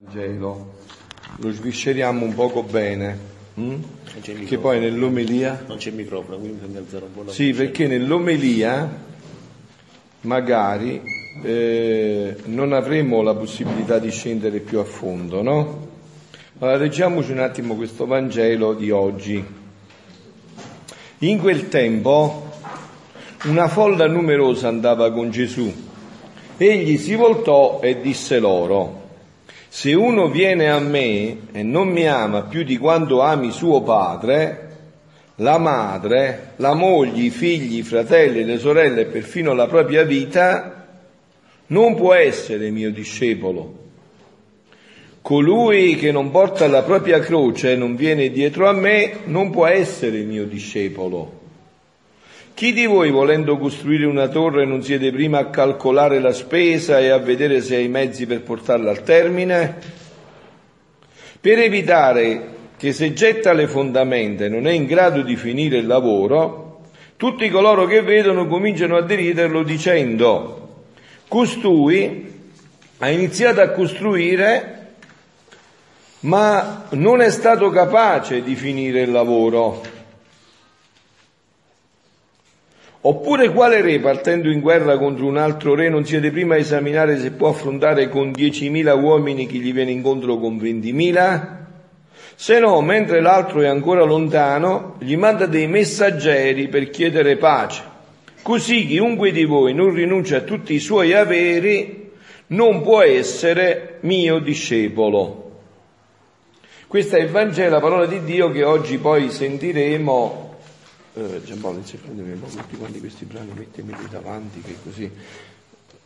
Vangelo, lo svisceriamo un poco bene, hm? che poi nell'omelia... Non c'è il microfono, quindi bisogna alzare un po' la Sì, perché nell'omelia magari eh, non avremo la possibilità di scendere più a fondo, no? Allora leggiamoci un attimo questo Vangelo di oggi. In quel tempo una folla numerosa andava con Gesù. Egli si voltò e disse loro, se uno viene a me e non mi ama più di quanto ami suo padre, la madre, la moglie, i figli, i fratelli, le sorelle e perfino la propria vita, non può essere mio discepolo. Colui che non porta la propria croce e non viene dietro a me non può essere mio discepolo. Chi di voi volendo costruire una torre non siede prima a calcolare la spesa e a vedere se ha i mezzi per portarla al termine? Per evitare che se getta le fondamenta e non è in grado di finire il lavoro, tutti coloro che vedono cominciano a deriderlo dicendo, costui ha iniziato a costruire ma non è stato capace di finire il lavoro. Oppure quale re partendo in guerra contro un altro re non siete prima a esaminare se può affrontare con 10.000 uomini chi gli viene incontro con 20.000? Se no, mentre l'altro è ancora lontano, gli manda dei messaggeri per chiedere pace. Così chiunque di voi non rinuncia a tutti i suoi averi non può essere mio discepolo. Questa è il Vangelo, la parola di Dio che oggi poi sentiremo eh, Giampaolo un po' tutti quanti questi brani, mettemeli davanti che così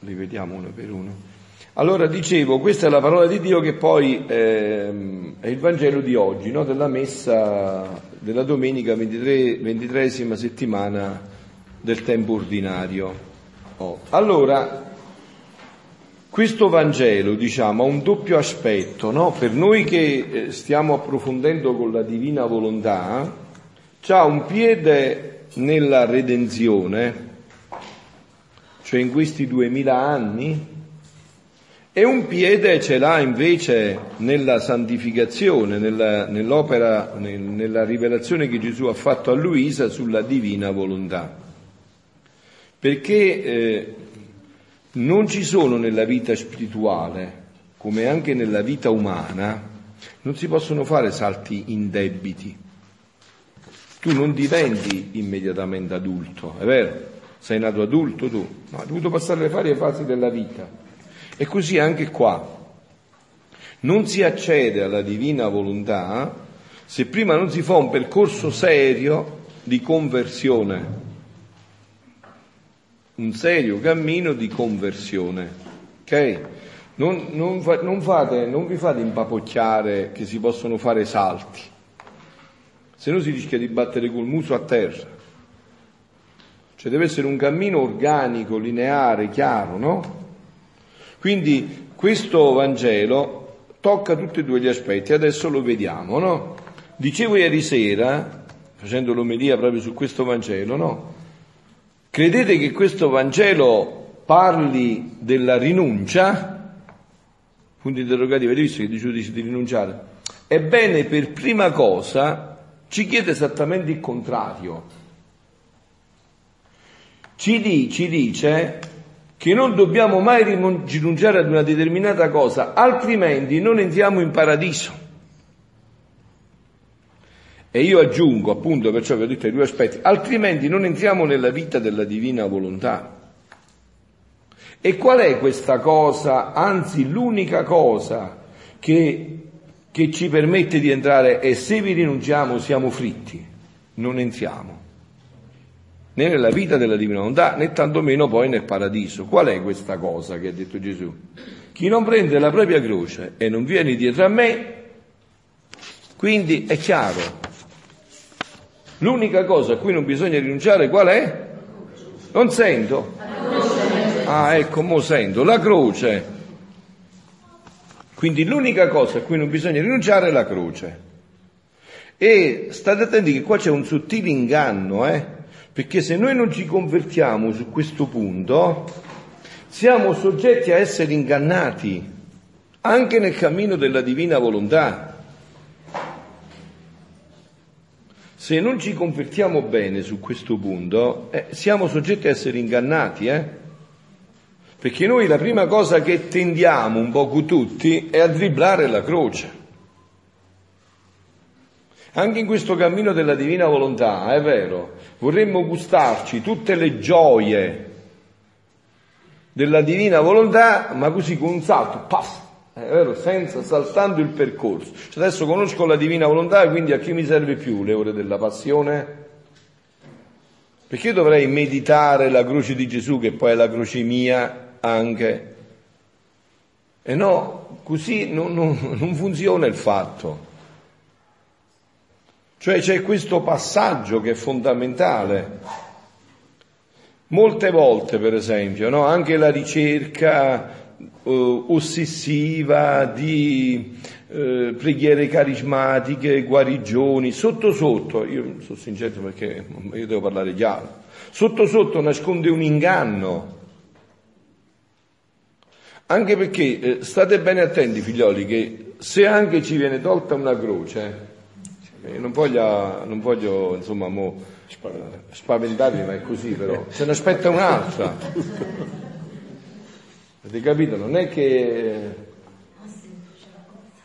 li vediamo uno per uno. Allora dicevo, questa è la parola di Dio che poi ehm, è il Vangelo di oggi, no? della messa della domenica 23, 23 settimana del tempo ordinario. Oh. Allora, questo Vangelo, diciamo, ha un doppio aspetto, no? Per noi che eh, stiamo approfondendo con la divina volontà, ha un piede nella redenzione, cioè in questi duemila anni, e un piede ce l'ha invece nella santificazione, nella, nell'opera, nel, nella rivelazione che Gesù ha fatto a Luisa sulla divina volontà. Perché eh, non ci sono nella vita spirituale, come anche nella vita umana, non si possono fare salti indebiti. Tu non diventi immediatamente adulto, è vero? Sei nato adulto tu, ma hai dovuto passare le varie fasi della vita. E così anche qua. Non si accede alla divina volontà se prima non si fa un percorso serio di conversione, un serio cammino di conversione. Ok? Non, non, non, fate, non vi fate impapocchiare che si possono fare salti, se no si rischia di battere col muso a terra. Cioè deve essere un cammino organico, lineare, chiaro, no? Quindi questo Vangelo tocca tutti e due gli aspetti, adesso lo vediamo, no? Dicevo ieri sera, facendo l'omelia proprio su questo Vangelo, no? Credete che questo Vangelo parli della rinuncia? Punto interrogativo, avete visto che dice di rinunciare? Ebbene, per prima cosa ci chiede esattamente il contrario. Ci, di, ci dice che non dobbiamo mai rinunciare ad una determinata cosa, altrimenti non entriamo in paradiso. E io aggiungo, appunto, perciò vi ho detto i due aspetti, altrimenti non entriamo nella vita della divina volontà. E qual è questa cosa, anzi l'unica cosa che, che ci permette di entrare è se vi rinunciamo siamo fritti, non entriamo né nella vita della divina volontà né tantomeno poi nel paradiso. Qual è questa cosa che ha detto Gesù? Chi non prende la propria croce e non viene dietro a me, quindi è chiaro, l'unica cosa a cui non bisogna rinunciare qual è? Non sento? Ah, ecco, mo sento, la croce. Quindi l'unica cosa a cui non bisogna rinunciare è la croce. E state attenti che qua c'è un sottile inganno, eh? Perché se noi non ci convertiamo su questo punto, siamo soggetti a essere ingannati. anche nel cammino della divina volontà. Se non ci convertiamo bene su questo punto, eh, siamo soggetti a essere ingannati, eh? Perché noi la prima cosa che tendiamo un poco tutti è a dribblare la croce. Anche in questo cammino della divina volontà, è vero, vorremmo gustarci tutte le gioie della divina volontà, ma così con un salto, paf, è vero, senza, saltando il percorso. Cioè adesso conosco la divina volontà, quindi a chi mi serve più le ore della passione? Perché io dovrei meditare la croce di Gesù, che poi è la croce mia anche? E no, così non, non, non funziona il fatto. Cioè c'è questo passaggio che è fondamentale. Molte volte, per esempio, no? anche la ricerca uh, ossessiva di uh, preghiere carismatiche, guarigioni, sotto sotto, io sono sincero perché io devo parlare chiaro, sotto sotto nasconde un inganno. Anche perché eh, state bene attenti, figlioli, che se anche ci viene tolta una croce, eh, non voglio, non voglio insomma, mo, spaventarvi, ma è così però. Se ne aspetta un'altra. Avete capito? Non è che...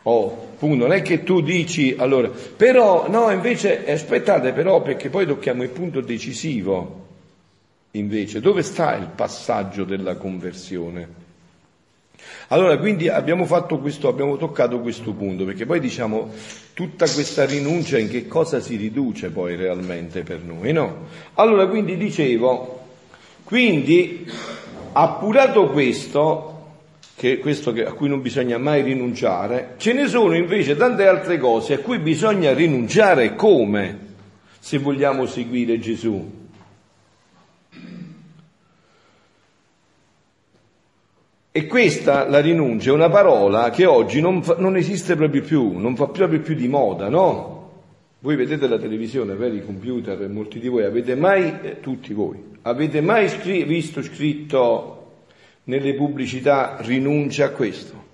Oh, punto, non è che tu dici, allora, però, no, invece, aspettate però, perché poi tocchiamo il punto decisivo, invece, dove sta il passaggio della conversione? Allora, quindi abbiamo questo, abbiamo toccato questo punto, perché poi diciamo tutta questa rinuncia in che cosa si riduce poi realmente per noi, no? Allora, quindi dicevo, quindi appurato questo, che questo a cui non bisogna mai rinunciare, ce ne sono invece tante altre cose a cui bisogna rinunciare come se vogliamo seguire Gesù. E questa, la rinuncia, è una parola che oggi non, fa, non esiste proprio più, non fa proprio più di moda, no? Voi vedete la televisione, vedi i computer, molti di voi avete mai, eh, tutti voi, avete mai scri- visto scritto nelle pubblicità rinuncia a questo?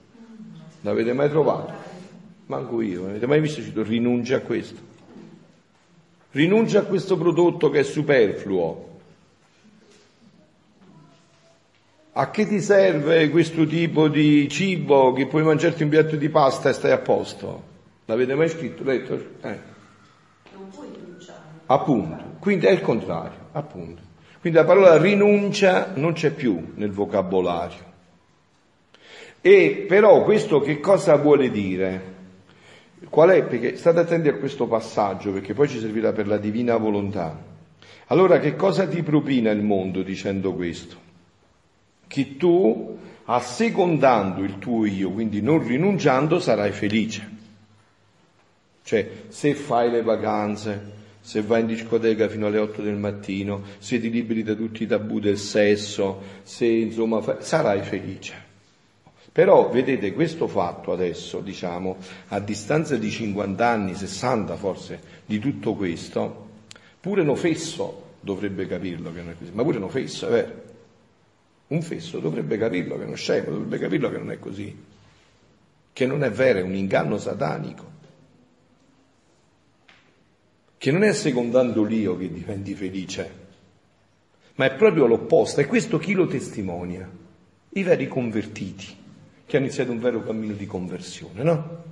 L'avete mai trovato? Manco io, avete mai visto scritto rinuncia a questo? Rinuncia a questo prodotto che è superfluo, A che ti serve questo tipo di cibo che puoi mangiarti un piatto di pasta e stai a posto? L'avete mai scritto, letto? Eh. Non puoi rinunciare. Appunto, quindi è il contrario, appunto. Quindi la parola rinuncia non c'è più nel vocabolario. E però questo che cosa vuole dire? Qual è? Perché state attenti a questo passaggio, perché poi ci servirà per la divina volontà. Allora che cosa ti propina il mondo dicendo questo? Che tu, assecondando il tuo io, quindi non rinunciando, sarai felice. Cioè, se fai le vacanze, se vai in discoteca fino alle 8 del mattino, se ti liberi da tutti i tabù del sesso, se insomma fai, sarai felice. Però vedete questo fatto adesso, diciamo, a distanza di 50 anni, 60 forse, di tutto questo, pure Nofesso dovrebbe capirlo che non è così, ma pure Nofesso, è vero. Un fesso dovrebbe capirlo che è scemo, dovrebbe capirlo che non è così, che non è vero, è un inganno satanico, che non è secondando l'io che diventi felice, ma è proprio l'opposto, e questo chi lo testimonia? I veri convertiti, che hanno iniziato un vero cammino di conversione, no?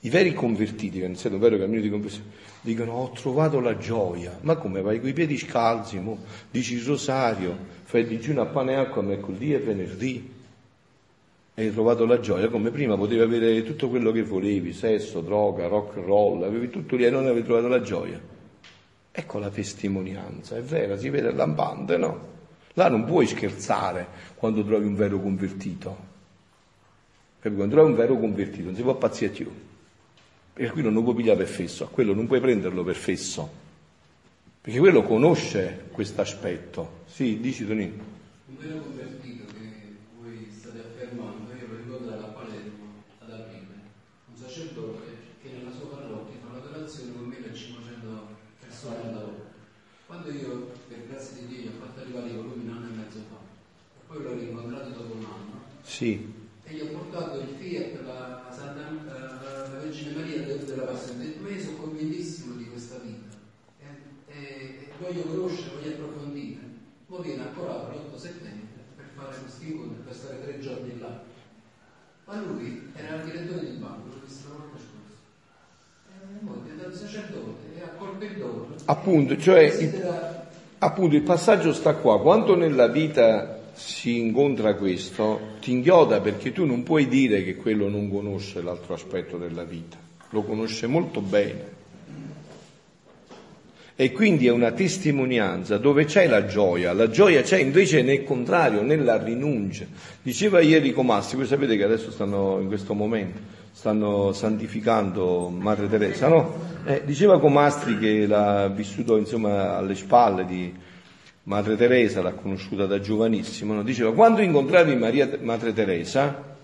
I veri convertiti, che hanno iniziato un vero cammino di conversione, dicono ho trovato la gioia. Ma come vai coi piedi scalzi, mo? dici il rosario, fai digiuno a pane e acqua mercoledì e venerdì e hai trovato la gioia, come prima potevi avere tutto quello che volevi, sesso, droga, rock and roll, avevi tutto lì e non avevi trovato la gioia. Ecco la testimonianza, è vera, si vede lampante, no? Là non puoi scherzare quando trovi un vero convertito. Perché quando trovi un vero convertito non si può pazzire più. E qui non puoi pigliare per fesso, a quello non puoi prenderlo per fesso, perché quello conosce questo aspetto. Sì, dici Tonino. Un vero convertito che voi state affermando, io lo ricordo dalla Palermo ad aprile, un sacerdote che nella sua parrocchia fa l'adorazione con 1500 persone al lavoro. Quando io, per grazia di Dio, ho fatto arrivare i volumi un anno e mezzo fa, poi l'ho rincontrato dopo un anno, sì. e gli ho portato settembre per fare questi incontri, per stare tre giorni là. Ma lui era il direttore di banco. E è diventato sacerdote e ha colto il dono. Appunto, cioè il, Desidera- appunto il passaggio sta qua. Quando nella vita si incontra questo, ti inghioda perché tu non puoi dire che quello non conosce l'altro aspetto della vita, lo conosce molto bene. E quindi è una testimonianza dove c'è la gioia, la gioia c'è invece nel contrario, nella rinuncia. Diceva ieri Comasti, voi sapete che adesso stanno in questo momento, stanno santificando Madre Teresa, no? Eh, diceva Comastri che l'ha vissuto insomma alle spalle di Madre Teresa, l'ha conosciuta da giovanissimo, no? diceva quando incontravi Maria, Madre Teresa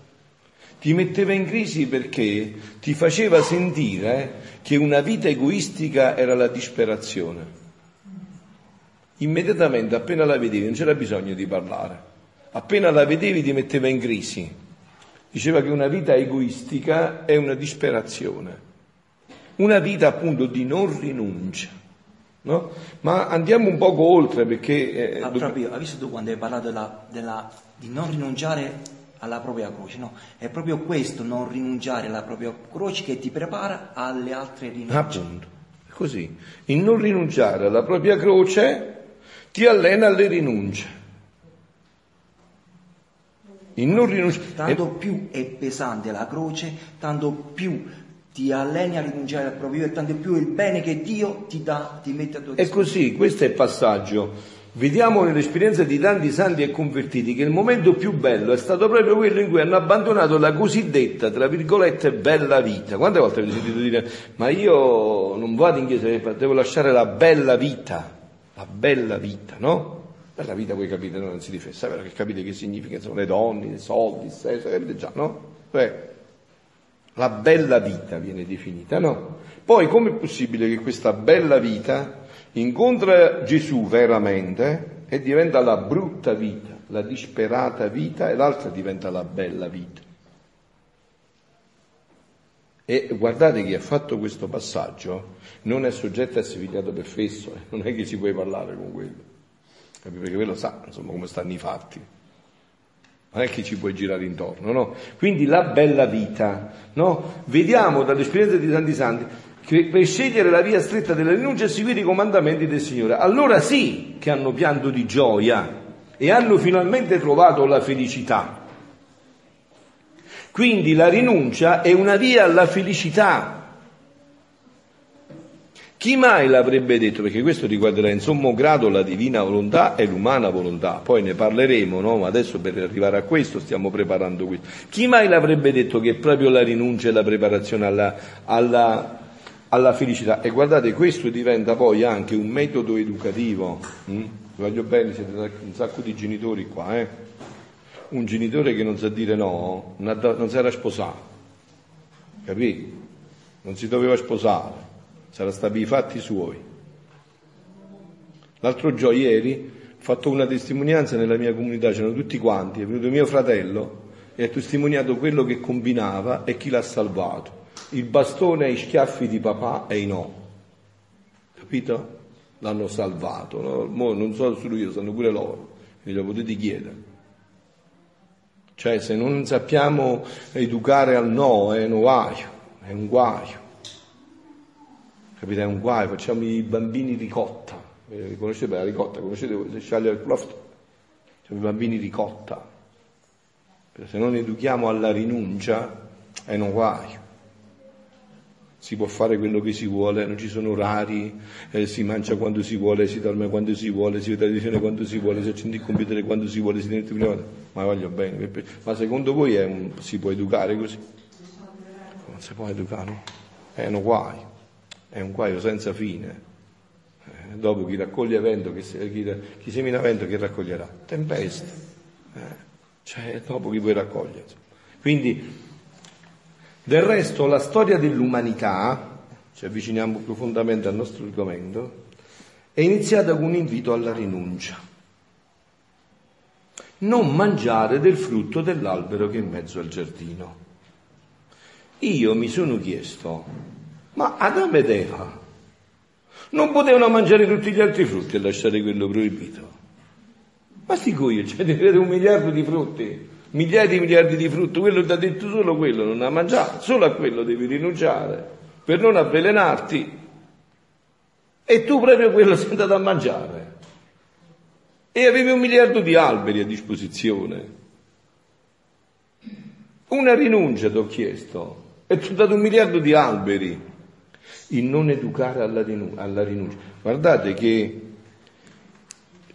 ti metteva in crisi perché ti faceva sentire che una vita egoistica era la disperazione. Immediatamente, appena la vedevi, non c'era bisogno di parlare. Appena la vedevi ti metteva in crisi. Diceva che una vita egoistica è una disperazione. Una vita appunto di non rinuncia. No? Ma andiamo un poco oltre perché... eh, Ah, dobb- proprio, hai visto tu quando hai parlato della- della- di non rinunciare alla propria croce? No, è proprio questo, non rinunciare alla propria croce, che ti prepara alle altre rinunce. Appunto, è così. Il non rinunciare alla propria croce ti allena alle rinunce. Il non rinunciare... Tanto più è pesante la croce, tanto più ti alleni a rinunciare al proprio io e tanto più il bene che Dio ti dà, ti mette a tua È così, questo è il passaggio. Vediamo nell'esperienza di tanti santi e convertiti che il momento più bello è stato proprio quello in cui hanno abbandonato la cosiddetta, tra virgolette, bella vita. Quante volte avete sentito dire, ma io non vado in chiesa, devo lasciare la bella vita, la bella vita, no? Bella vita voi capite, no? non si difessa, vero che capite che significa, insomma, le donne, i soldi, il sesso, capite già, no? Cioè, la bella vita viene definita, no? Poi com'è possibile che questa bella vita incontra Gesù veramente e diventa la brutta vita, la disperata vita e l'altra diventa la bella vita? E guardate chi ha fatto questo passaggio non è soggetto a figliato per fesso, eh, non è che ci puoi parlare con quello, perché quello sa insomma come stanno i fatti non è che ci puoi girare intorno, no? Quindi la bella vita, no? Vediamo dall'esperienza di tanti santi per scegliere la via stretta della rinuncia e seguire i comandamenti del Signore, allora sì che hanno pianto di gioia e hanno finalmente trovato la felicità. Quindi la rinuncia è una via alla felicità. Chi mai l'avrebbe detto? Perché questo riguarderà in sommo grado la divina volontà e l'umana volontà, poi ne parleremo, no? Ma adesso per arrivare a questo stiamo preparando questo. Chi mai l'avrebbe detto che proprio la rinuncia è la preparazione alla, alla- alla felicità? E guardate, questo diventa poi anche un metodo educativo. hm? Voglio bene, siete un sacco di genitori qua, eh? Un genitore che non sa dire no, non si era sposato, capì? Non si doveva sposare, sarà stati i fatti suoi. L'altro giorno, ieri, ho fatto una testimonianza nella mia comunità, c'erano tutti quanti, è venuto mio fratello e ha testimoniato quello che combinava e chi l'ha salvato. Il bastone ai schiaffi di papà e i no. Capito? L'hanno salvato. No? Mo non so solo io, sanno pure loro. Quindi lo potete chiedere. Cioè, se non sappiamo educare al no, è un guaio, è un guaio. Capite? È un guaio, facciamo i bambini ricotta. Eh, Conoscete la ricotta? Conoscete? Se sceglie il croft? Siamo i bambini ricotta. Se non educhiamo alla rinuncia, è un guaio. Si può fare quello che si vuole, non ci sono orari, eh, si mangia quando si vuole, si dorme quando si vuole, si vede la televisione quando si vuole, si accende il computer quando si vuole, si tiene il telefono. Ma voglio bene, ma secondo voi un- si può educare così? Non si può educare, no? È un guaio, è un guaio senza fine. Eh, dopo chi raccoglie vento, se- chi, chi semina vento che raccoglierà? Tempesta. Eh, cioè, dopo chi puoi raccogliere? Quindi, del resto, la storia dell'umanità, ci avviciniamo profondamente al nostro argomento, è iniziata con un invito alla rinuncia. Non mangiare del frutto dell'albero che è in mezzo al giardino. Io mi sono chiesto, ma Adamo ed Eva non potevano mangiare tutti gli altri frutti e lasciare quello proibito? Ma sti coi, cioè avere un miliardo di frutti, migliaia di miliardi di frutti, quello ti ha detto solo quello, non ha mangiato, solo a quello devi rinunciare per non avvelenarti. E tu proprio quello sei andato a mangiare. E avevi un miliardo di alberi a disposizione. Una rinuncia ti ho chiesto, e ti ho dato un miliardo di alberi. Il non educare alla rinuncia. Guardate che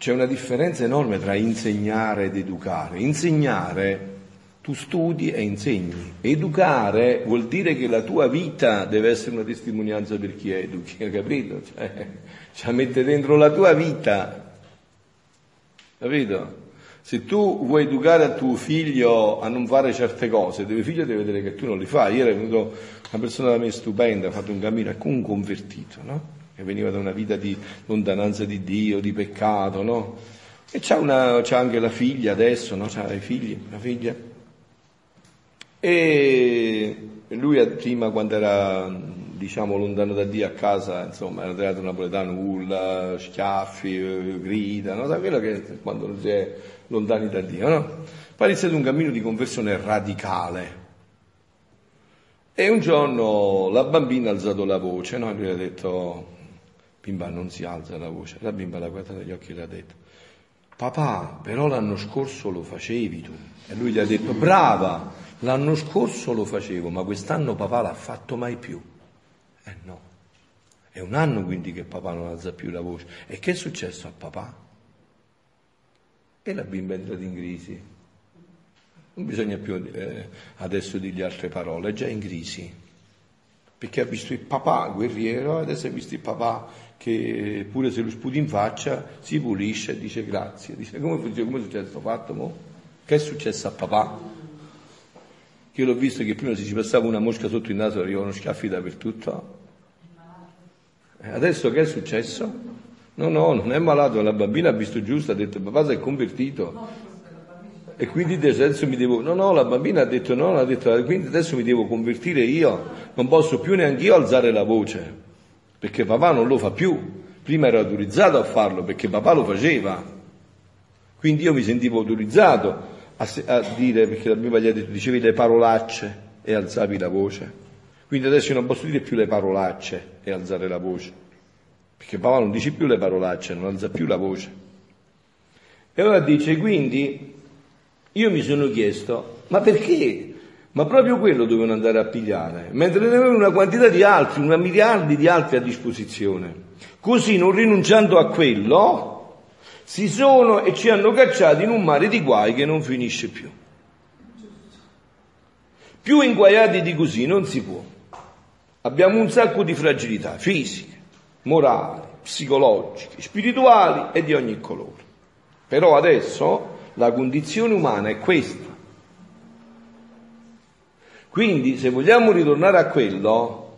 c'è una differenza enorme tra insegnare ed educare. Insegnare, tu studi e insegni. Educare vuol dire che la tua vita deve essere una testimonianza per chi educhi, hai capito? Cioè, cioè mette dentro la tua vita, capito? Se tu vuoi educare a tuo figlio a non fare certe cose, tuo figlio deve vedere che tu non li fai. Ieri è venuto una persona da me stupenda, ha fatto un cammino, ecco un convertito, no? Che veniva da una vita di lontananza di Dio, di peccato, no? E c'ha, una, c'ha anche la figlia adesso, no? C'ha i figli, una figlia. E lui prima quando era diciamo lontano da Dio a casa, insomma, era teatro napoletano, urla, schiaffi, grida, no? Sai quello che quando non si è lontani da Dio, no? Poi ha iniziato un cammino di conversione radicale. E un giorno la bambina ha alzato la voce, no? E lui ha detto, bimba non si alza la voce. La bimba l'ha guardata negli occhi e le ha detto, papà, però l'anno scorso lo facevi tu. E lui gli ha detto, brava, l'anno scorso lo facevo, ma quest'anno papà l'ha fatto mai più. Eh no. È un anno quindi che papà non alza più la voce. E che è successo a papà? E la bimba è entrata in crisi. Non bisogna più eh, adesso dirgli altre parole, è già in crisi. Perché ha visto il papà guerriero, adesso ha visto il papà che pure se lo sputi in faccia si pulisce e dice grazie. Dice come, funziona, come è successo fatto? Mo? Che è successo a papà? Che io l'ho visto che prima se ci passava una mosca sotto il naso arrivavano schiaffi dappertutto. Eh, adesso che è successo? No, no, non è malato, la bambina ha visto giusto, ha detto papà si è convertito. E quindi adesso mi devo... No, no, la bambina ha detto no, ha detto quindi adesso mi devo convertire io, non posso più neanche io alzare la voce, perché papà non lo fa più. Prima ero autorizzato a farlo perché papà lo faceva. Quindi io mi sentivo autorizzato a, a dire, perché la ha detto, dicevi le parolacce e alzavi la voce. Quindi adesso io non posso dire più le parolacce e alzare la voce. Perché Paolo non dice più le parolacce, non alza più la voce. E allora dice, quindi io mi sono chiesto, ma perché? Ma proprio quello dovevano andare a pigliare, mentre ne avevano una quantità di altri, una miliardi di altri a disposizione. Così, non rinunciando a quello, si sono e ci hanno cacciati in un mare di guai che non finisce più. Più inguaiati di così non si può. Abbiamo un sacco di fragilità fisiche, morali, psicologiche, spirituali e di ogni colore. Però adesso la condizione umana è questa. Quindi se vogliamo ritornare a quello,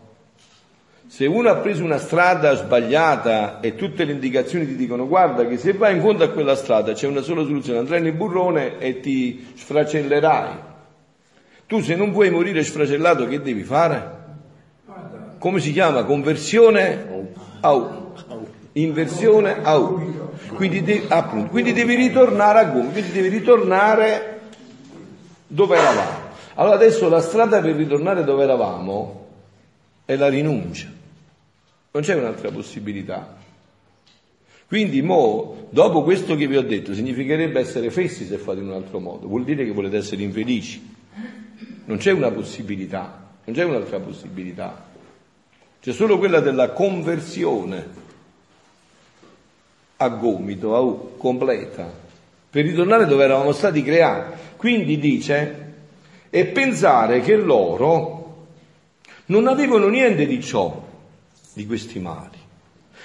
se uno ha preso una strada sbagliata e tutte le indicazioni ti dicono guarda che se vai in fondo a quella strada c'è una sola soluzione, andrai nel burrone e ti sfracellerai. Tu se non vuoi morire sfracellato che devi fare? Come si chiama? Conversione au. Inversione au. Quindi, de- appunto, quindi devi ritornare a gomma, quindi devi ritornare dove eravamo. Allora adesso la strada per ritornare dove eravamo è la rinuncia. Non c'è un'altra possibilità. Quindi mo, dopo questo che vi ho detto, significherebbe essere fessi se fate in un altro modo, vuol dire che volete essere infelici. Non c'è una possibilità, non c'è un'altra possibilità. C'è solo quella della conversione a gomito, a U, completa, per ritornare dove eravamo stati creati. Quindi dice, e pensare che loro non avevano niente di ciò, di questi mali,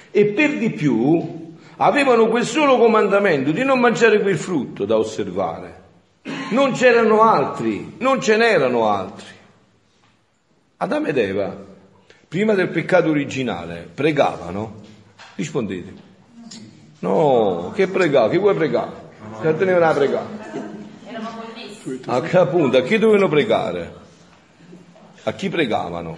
e per di più avevano quel solo comandamento di non mangiare quel frutto da osservare. Non c'erano altri, non ce n'erano altri. Adamo ed Eva, prima del peccato originale, pregavano? Rispondete. No, che pregare? Che vuoi pregare? Che te ne a pregare? A che appunto, a chi dovevano pregare? A chi pregavano?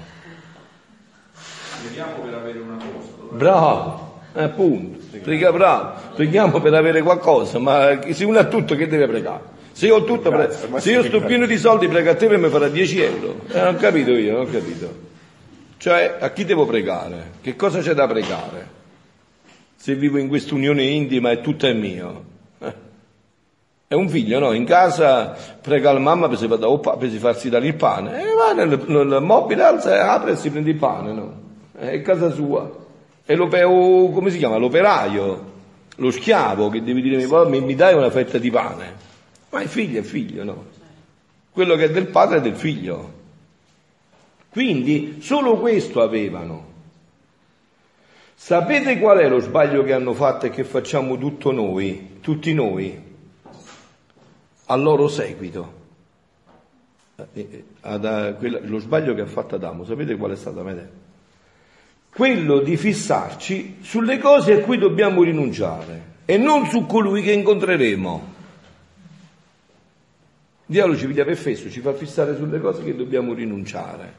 Vediamo per avere una cosa. Bravo! Eh, Appunto, prega bravo, preghiamo per avere qualcosa, ma se uno ha tutto che deve pregare? Se io ho tutto, pre- Grazie, ma se io sto pieno di soldi, prega a te per mi farà 10 euro. Eh, non ho capito io, non ho capito. Cioè, a chi devo pregare? Che cosa c'è da pregare? Se vivo in questa unione intima e tutto è mio. È un figlio, no? In casa prega la mamma per si, farsi dare il pane. E va nel, nel mobile, alza, apre e si prende il pane, no? È casa sua. È l'ope- o- come si chiama? L'operaio, lo schiavo che deve dire mi, mi dai una fetta di pane. Ma il figlio è figlio, no? Quello che è del padre è del figlio. Quindi solo questo avevano. Sapete qual è lo sbaglio che hanno fatto e che facciamo tutto noi, tutti noi? Al loro seguito. Eh, eh, ad- a- quella- lo sbaglio che ha fatto Adamo, sapete qual è stato? Avete? Quello di fissarci sulle cose a cui dobbiamo rinunciare e non su colui che incontreremo. Il diavolo ci piglia per fesso, ci fa fissare sulle cose che dobbiamo rinunciare.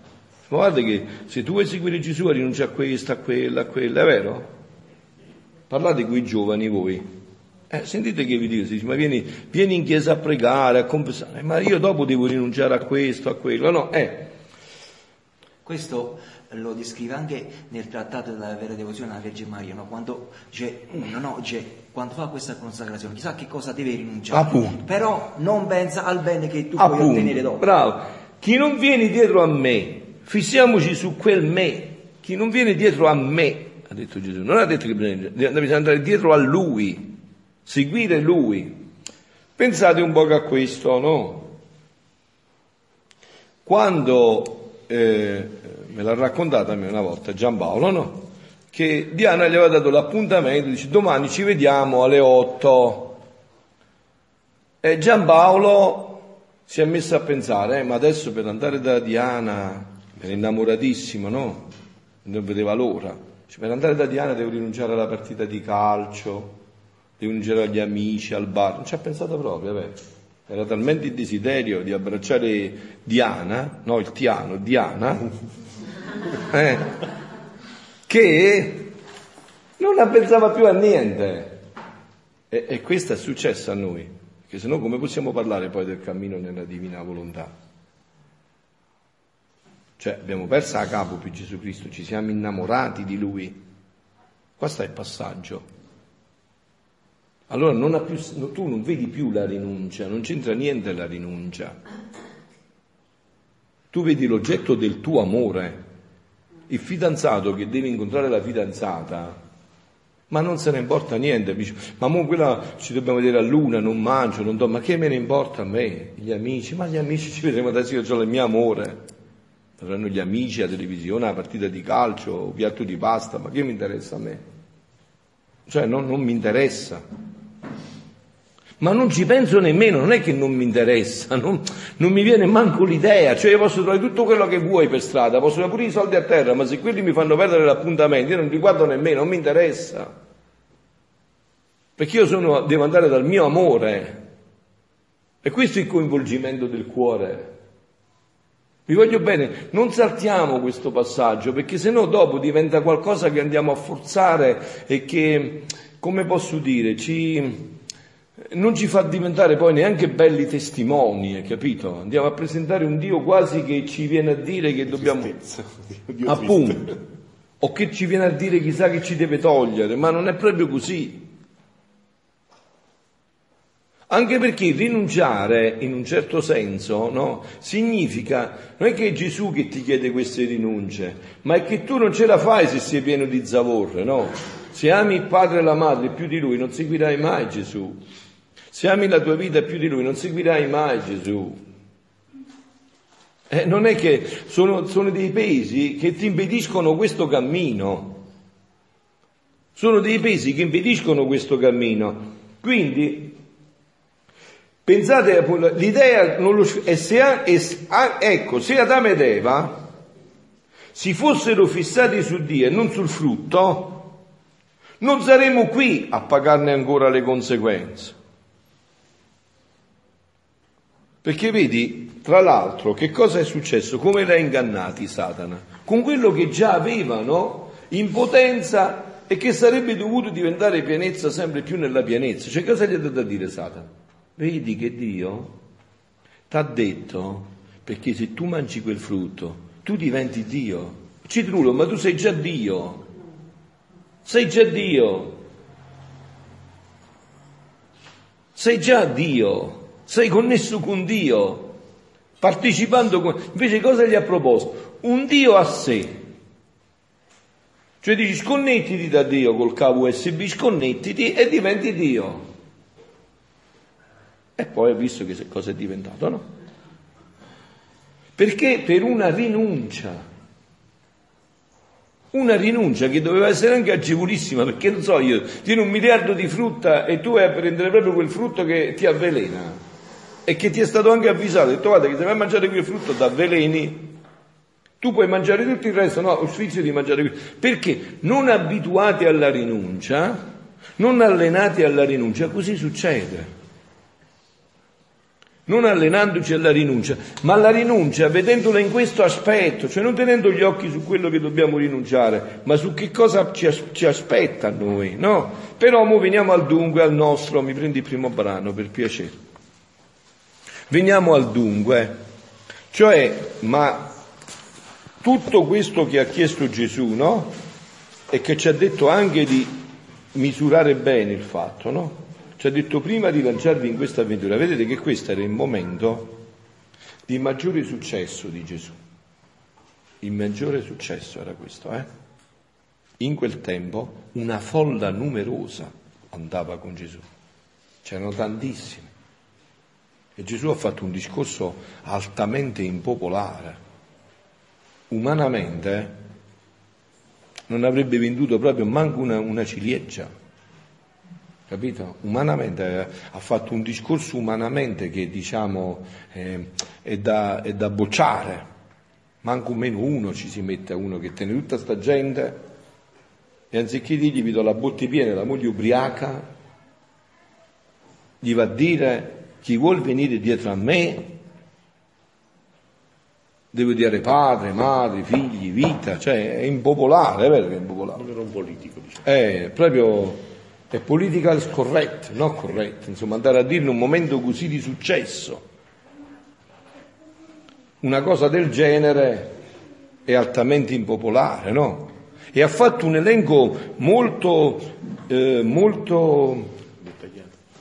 Ma guarda che se tu vuoi seguire Gesù rinuncia a questo, a quello, a quello, è vero? Parlate con i giovani voi. Eh, sentite che vi dico, si dice, ma vieni, vieni in chiesa a pregare, a confessare, ma io dopo devo rinunciare a questo, a quello, no? Eh, Questo lo descrive anche nel trattato della vera devozione alla Vergine Maria, no? quando dice uno, no? Dice, quando fa questa consacrazione, chissà che cosa deve rinunciare, Appunto. però non pensa al bene che tu puoi ottenere appunto, dopo. bravo. Chi non viene dietro a me, fissiamoci su quel me. Chi non viene dietro a me, ha detto Gesù, non ha detto che bisogna, bisogna andare dietro a lui, seguire lui. Pensate un po' a questo, no? Quando eh, me l'ha raccontata una volta Giampaolo, no? Che Diana gli aveva dato l'appuntamento, dice domani ci vediamo alle 8. E Giampaolo si è messo a pensare, eh, ma adesso per andare da Diana, era innamoratissimo, no? Non vedeva l'ora. Dice, per andare da Diana devo rinunciare alla partita di calcio, devo rinunciare agli amici, al bar. Non ci ha pensato proprio, vabbè. Era talmente il desiderio di abbracciare Diana, no, il Tiano, Diana, eh, che non la pensava più a niente. E, e questo è successo a noi, perché sennò come possiamo parlare poi del cammino nella divina volontà? Cioè abbiamo perso a capo più Gesù Cristo, ci siamo innamorati di Lui. Questo è il passaggio. Allora non più, tu non vedi più la rinuncia, non c'entra niente la rinuncia. Tu vedi l'oggetto del tuo amore. Il fidanzato che deve incontrare la fidanzata, ma non se ne importa niente. Dice, ma mo quella ci dobbiamo vedere a luna, non mangio, non do, ma che me ne importa a me? Gli amici, ma gli amici ci vedremo adesso, io ho il mio amore. Avranno gli amici, la televisione, la partita di calcio, un piatto di pasta, ma che mi interessa a me? Cioè non, non mi interessa. Ma non ci penso nemmeno, non è che non mi interessa, non, non mi viene manco l'idea, cioè io posso trovare tutto quello che vuoi per strada, posso trovare pure i soldi a terra, ma se quelli mi fanno perdere l'appuntamento, io non li guardo nemmeno, non mi interessa. Perché io sono, devo andare dal mio amore. E questo è il coinvolgimento del cuore. Vi voglio bene, non saltiamo questo passaggio perché sennò dopo diventa qualcosa che andiamo a forzare e che, come posso dire, ci, non ci fa diventare poi neanche belli testimoni, hai capito? Andiamo a presentare un Dio quasi che ci viene a dire che dobbiamo... Tristezza. Dio Appunto. triste. O che ci viene a dire chissà che ci deve togliere, ma non è proprio così. Anche perché rinunciare, in un certo senso, no, significa, non è che è Gesù che ti chiede queste rinunce, ma è che tu non ce la fai se sei pieno di zavorre, no? Se ami il padre e la madre più di lui, non seguirai mai Gesù. Se ami la tua vita più di lui, non seguirai mai Gesù. Eh, non è che sono, sono dei pesi che ti impediscono questo cammino. Sono dei pesi che impediscono questo cammino. Quindi, pensate, l'idea non lo, è se, è, ecco, se Adamo ed Eva si fossero fissati su Dio e non sul frutto, non saremmo qui a pagarne ancora le conseguenze. Perché vedi, tra l'altro, che cosa è successo? Come ha ingannati Satana? Con quello che già avevano in potenza e che sarebbe dovuto diventare pienezza sempre più nella pienezza. Cioè cosa gli ha dato a dire Satana? Vedi che Dio ti ha detto, perché se tu mangi quel frutto, tu diventi Dio. Citrulo, ma tu sei già Dio. Sei già Dio. Sei già Dio. Sei connesso con Dio. Partecipando con... Invece cosa gli ha proposto? Un Dio a sé. Cioè dici sconnettiti da Dio col cavo USB, sconnettiti e diventi Dio. E poi ha visto che cosa è diventato, no? Perché per una rinuncia, una rinuncia che doveva essere anche agevolissima, perché non so io, tieni un miliardo di frutta e tu vai a prendere proprio quel frutto che ti avvelena e che ti è stato anche avvisato, detto guarda che se vai a mangiare quel frutto ti avveleni, tu puoi mangiare tutto il resto, no, ho sfizio di mangiare qui. Perché non abituati alla rinuncia, non allenati alla rinuncia, così succede. Non allenandoci alla rinuncia, ma alla rinuncia vedendola in questo aspetto, cioè non tenendo gli occhi su quello che dobbiamo rinunciare, ma su che cosa ci, ci aspetta a noi, no? Però ora veniamo al dunque, al nostro, mi prendi il primo brano per piacere. Veniamo al dunque, cioè, ma tutto questo che ha chiesto Gesù, no? E che ci ha detto anche di misurare bene il fatto, no? Ci ha detto prima di lanciarvi in questa avventura. Vedete che questo era il momento di maggiore successo di Gesù. Il maggiore successo era questo, eh? In quel tempo una folla numerosa andava con Gesù. C'erano tantissimi. E Gesù ha fatto un discorso altamente impopolare umanamente non avrebbe venduto proprio manco una, una ciliegia. Capito? Umanamente eh, ha fatto un discorso umanamente che diciamo eh, è, da, è da bocciare. Manco meno uno ci si mette a uno che tiene tutta sta gente e anziché dirgli vi do la botte piena, la moglie ubriaca, gli va a dire chi vuol venire dietro a me Devo dire padre, madre, figli, vita, cioè è impopolare, è vero che è impopolare. Non era un politico, diciamo. È proprio, è political correct, no correct, insomma andare a dire in un momento così di successo. Una cosa del genere è altamente impopolare, no? E ha fatto un elenco molto, eh, molto,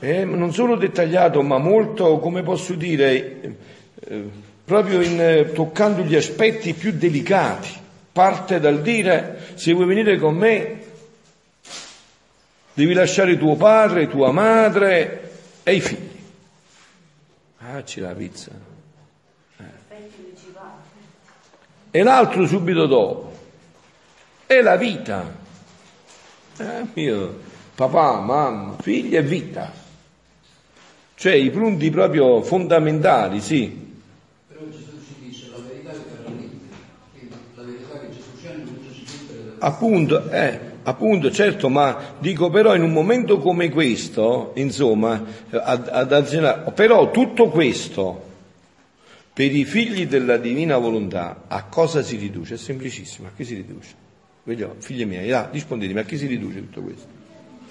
eh, non solo dettagliato, ma molto, come posso dire, eh, proprio in, eh, toccando gli aspetti più delicati. Parte dal dire, se vuoi venire con me, devi lasciare tuo padre, tua madre e i figli. Ah, c'è la pizza. Eh. E l'altro subito dopo. È la vita. Eh, mio papà, mamma, figli e vita. Cioè i punti proprio fondamentali, sì. Appunto, eh, appunto, certo, ma dico però in un momento come questo, insomma, ad, ad azionare, però tutto questo per i figli della divina volontà a cosa si riduce? È semplicissimo, a che si riduce? Figli miei, ah, rispondetemi, a che si riduce tutto questo?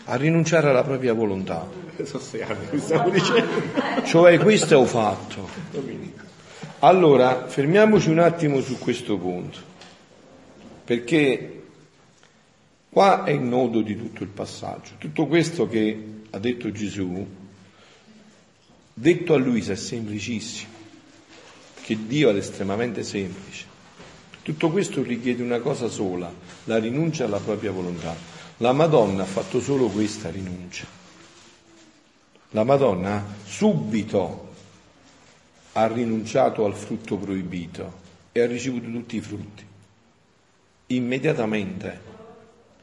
A rinunciare alla propria volontà. Cioè questo ho fatto. Allora, fermiamoci un attimo su questo punto, perché Qua è il nodo di tutto il passaggio. Tutto questo che ha detto Gesù, detto a Luisa, è semplicissimo, che Dio è estremamente semplice. Tutto questo richiede una cosa sola, la rinuncia alla propria volontà. La Madonna ha fatto solo questa rinuncia. La Madonna subito ha rinunciato al frutto proibito e ha ricevuto tutti i frutti. Immediatamente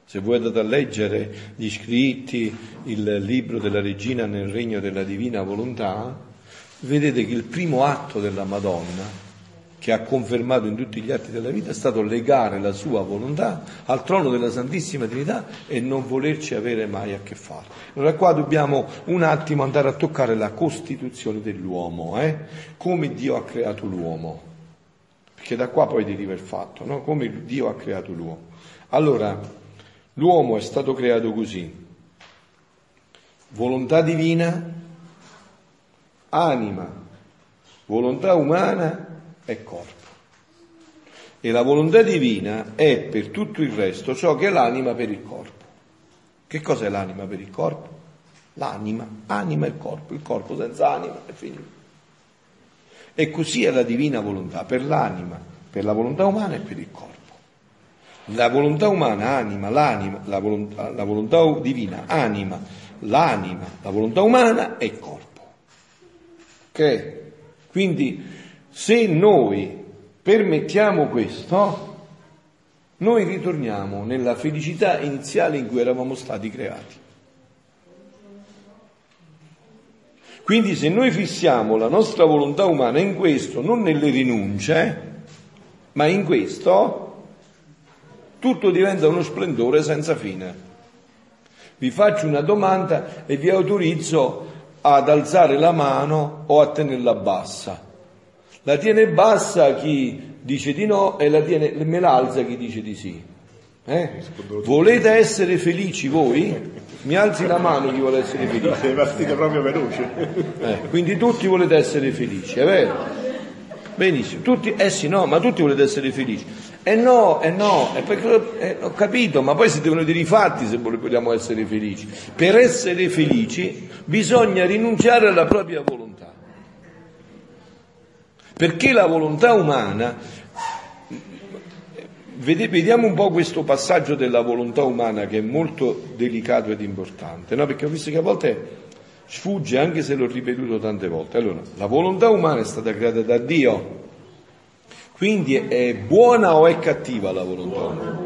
se voi andate a leggere gli scritti, il libro della regina nel regno della divina volontà, vedete che il primo atto della Madonna, che ha confermato in tutti gli atti della vita, è stato legare la sua volontà al trono della Santissima Trinità e non volerci avere mai a che fare. Allora qua dobbiamo un attimo andare a toccare la costituzione dell'uomo, eh? come Dio ha creato l'uomo, perché da qua poi deriva il fatto, no? come Dio ha creato l'uomo. Allora, L'uomo è stato creato così. Volontà divina, anima, volontà umana e corpo. E la volontà divina è per tutto il resto ciò che è l'anima per il corpo. Che cos'è l'anima per il corpo? L'anima, anima e corpo, il corpo senza anima è finito. E così è la divina volontà per l'anima, per la volontà umana e per il corpo. La volontà umana anima, l'anima, la volontà, la volontà divina anima, l'anima, la volontà umana e il corpo. Ok? Quindi se noi permettiamo questo, noi ritorniamo nella felicità iniziale in cui eravamo stati creati. Quindi se noi fissiamo la nostra volontà umana in questo, non nelle rinunce, ma in questo, tutto diventa uno splendore senza fine. Vi faccio una domanda e vi autorizzo ad alzare la mano o a tenerla bassa. La tiene bassa chi dice di no e la tiene, me la alza chi dice di sì. Eh? Volete essere felici voi? Mi alzi la mano chi vuole essere felice. Sei partito proprio veloce. Eh, quindi tutti volete essere felici, è vero? Benissimo, tutti, eh sì, no, ma tutti volete essere felici. Eh no, eh no, eh perché, eh, ho capito, ma poi si devono dire i fatti se vogliamo essere felici. Per essere felici bisogna rinunciare alla propria volontà. Perché la volontà umana, vediamo un po' questo passaggio della volontà umana che è molto delicato ed importante, no? perché ho visto che a volte sfugge anche se l'ho ripetuto tante volte. Allora, la volontà umana è stata creata da Dio, quindi è buona o è cattiva la volontà umana?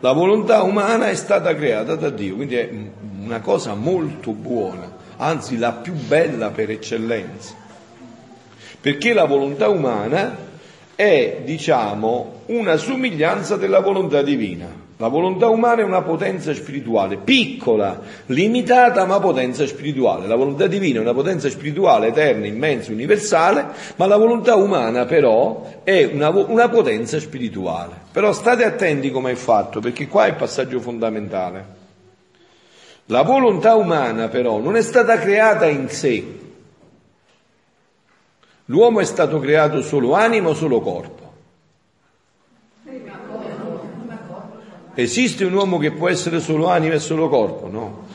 La volontà umana è stata creata da Dio, quindi è una cosa molto buona, anzi la più bella per eccellenza. Perché la volontà umana è, diciamo, una somiglianza della volontà divina. La volontà umana è una potenza spirituale, piccola, limitata, ma potenza spirituale. La volontà divina è una potenza spirituale, eterna, immensa, universale, ma la volontà umana però è una, una potenza spirituale. Però state attenti come è fatto, perché qua è il passaggio fondamentale. La volontà umana però non è stata creata in sé. L'uomo è stato creato solo anima o solo corpo? Esiste un uomo che può essere solo anima e solo corpo? No.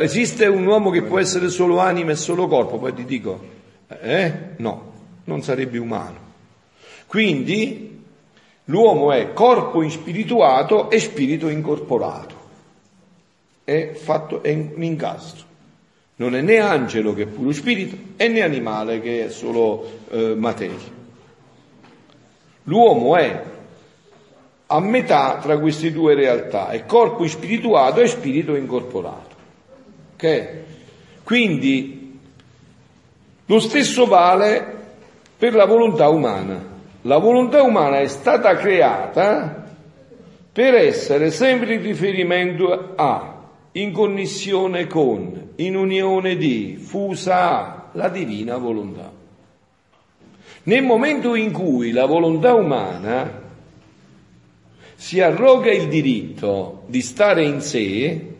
esiste un uomo che può essere solo anima e solo corpo? Poi ti dico, eh? No, non sarebbe umano. Quindi l'uomo è corpo inspirituato e spirito incorporato. È fatto, è un incastro. Non è né angelo che è puro spirito e né animale che è solo eh, materia. L'uomo è a metà tra queste due realtà, è corpo spirituato e spirito incorporato. Ok? Quindi lo stesso vale per la volontà umana. La volontà umana è stata creata per essere sempre in riferimento a, in connessione con, in unione di, fusa a la divina volontà. Nel momento in cui la volontà umana si arroga il diritto di stare in sé,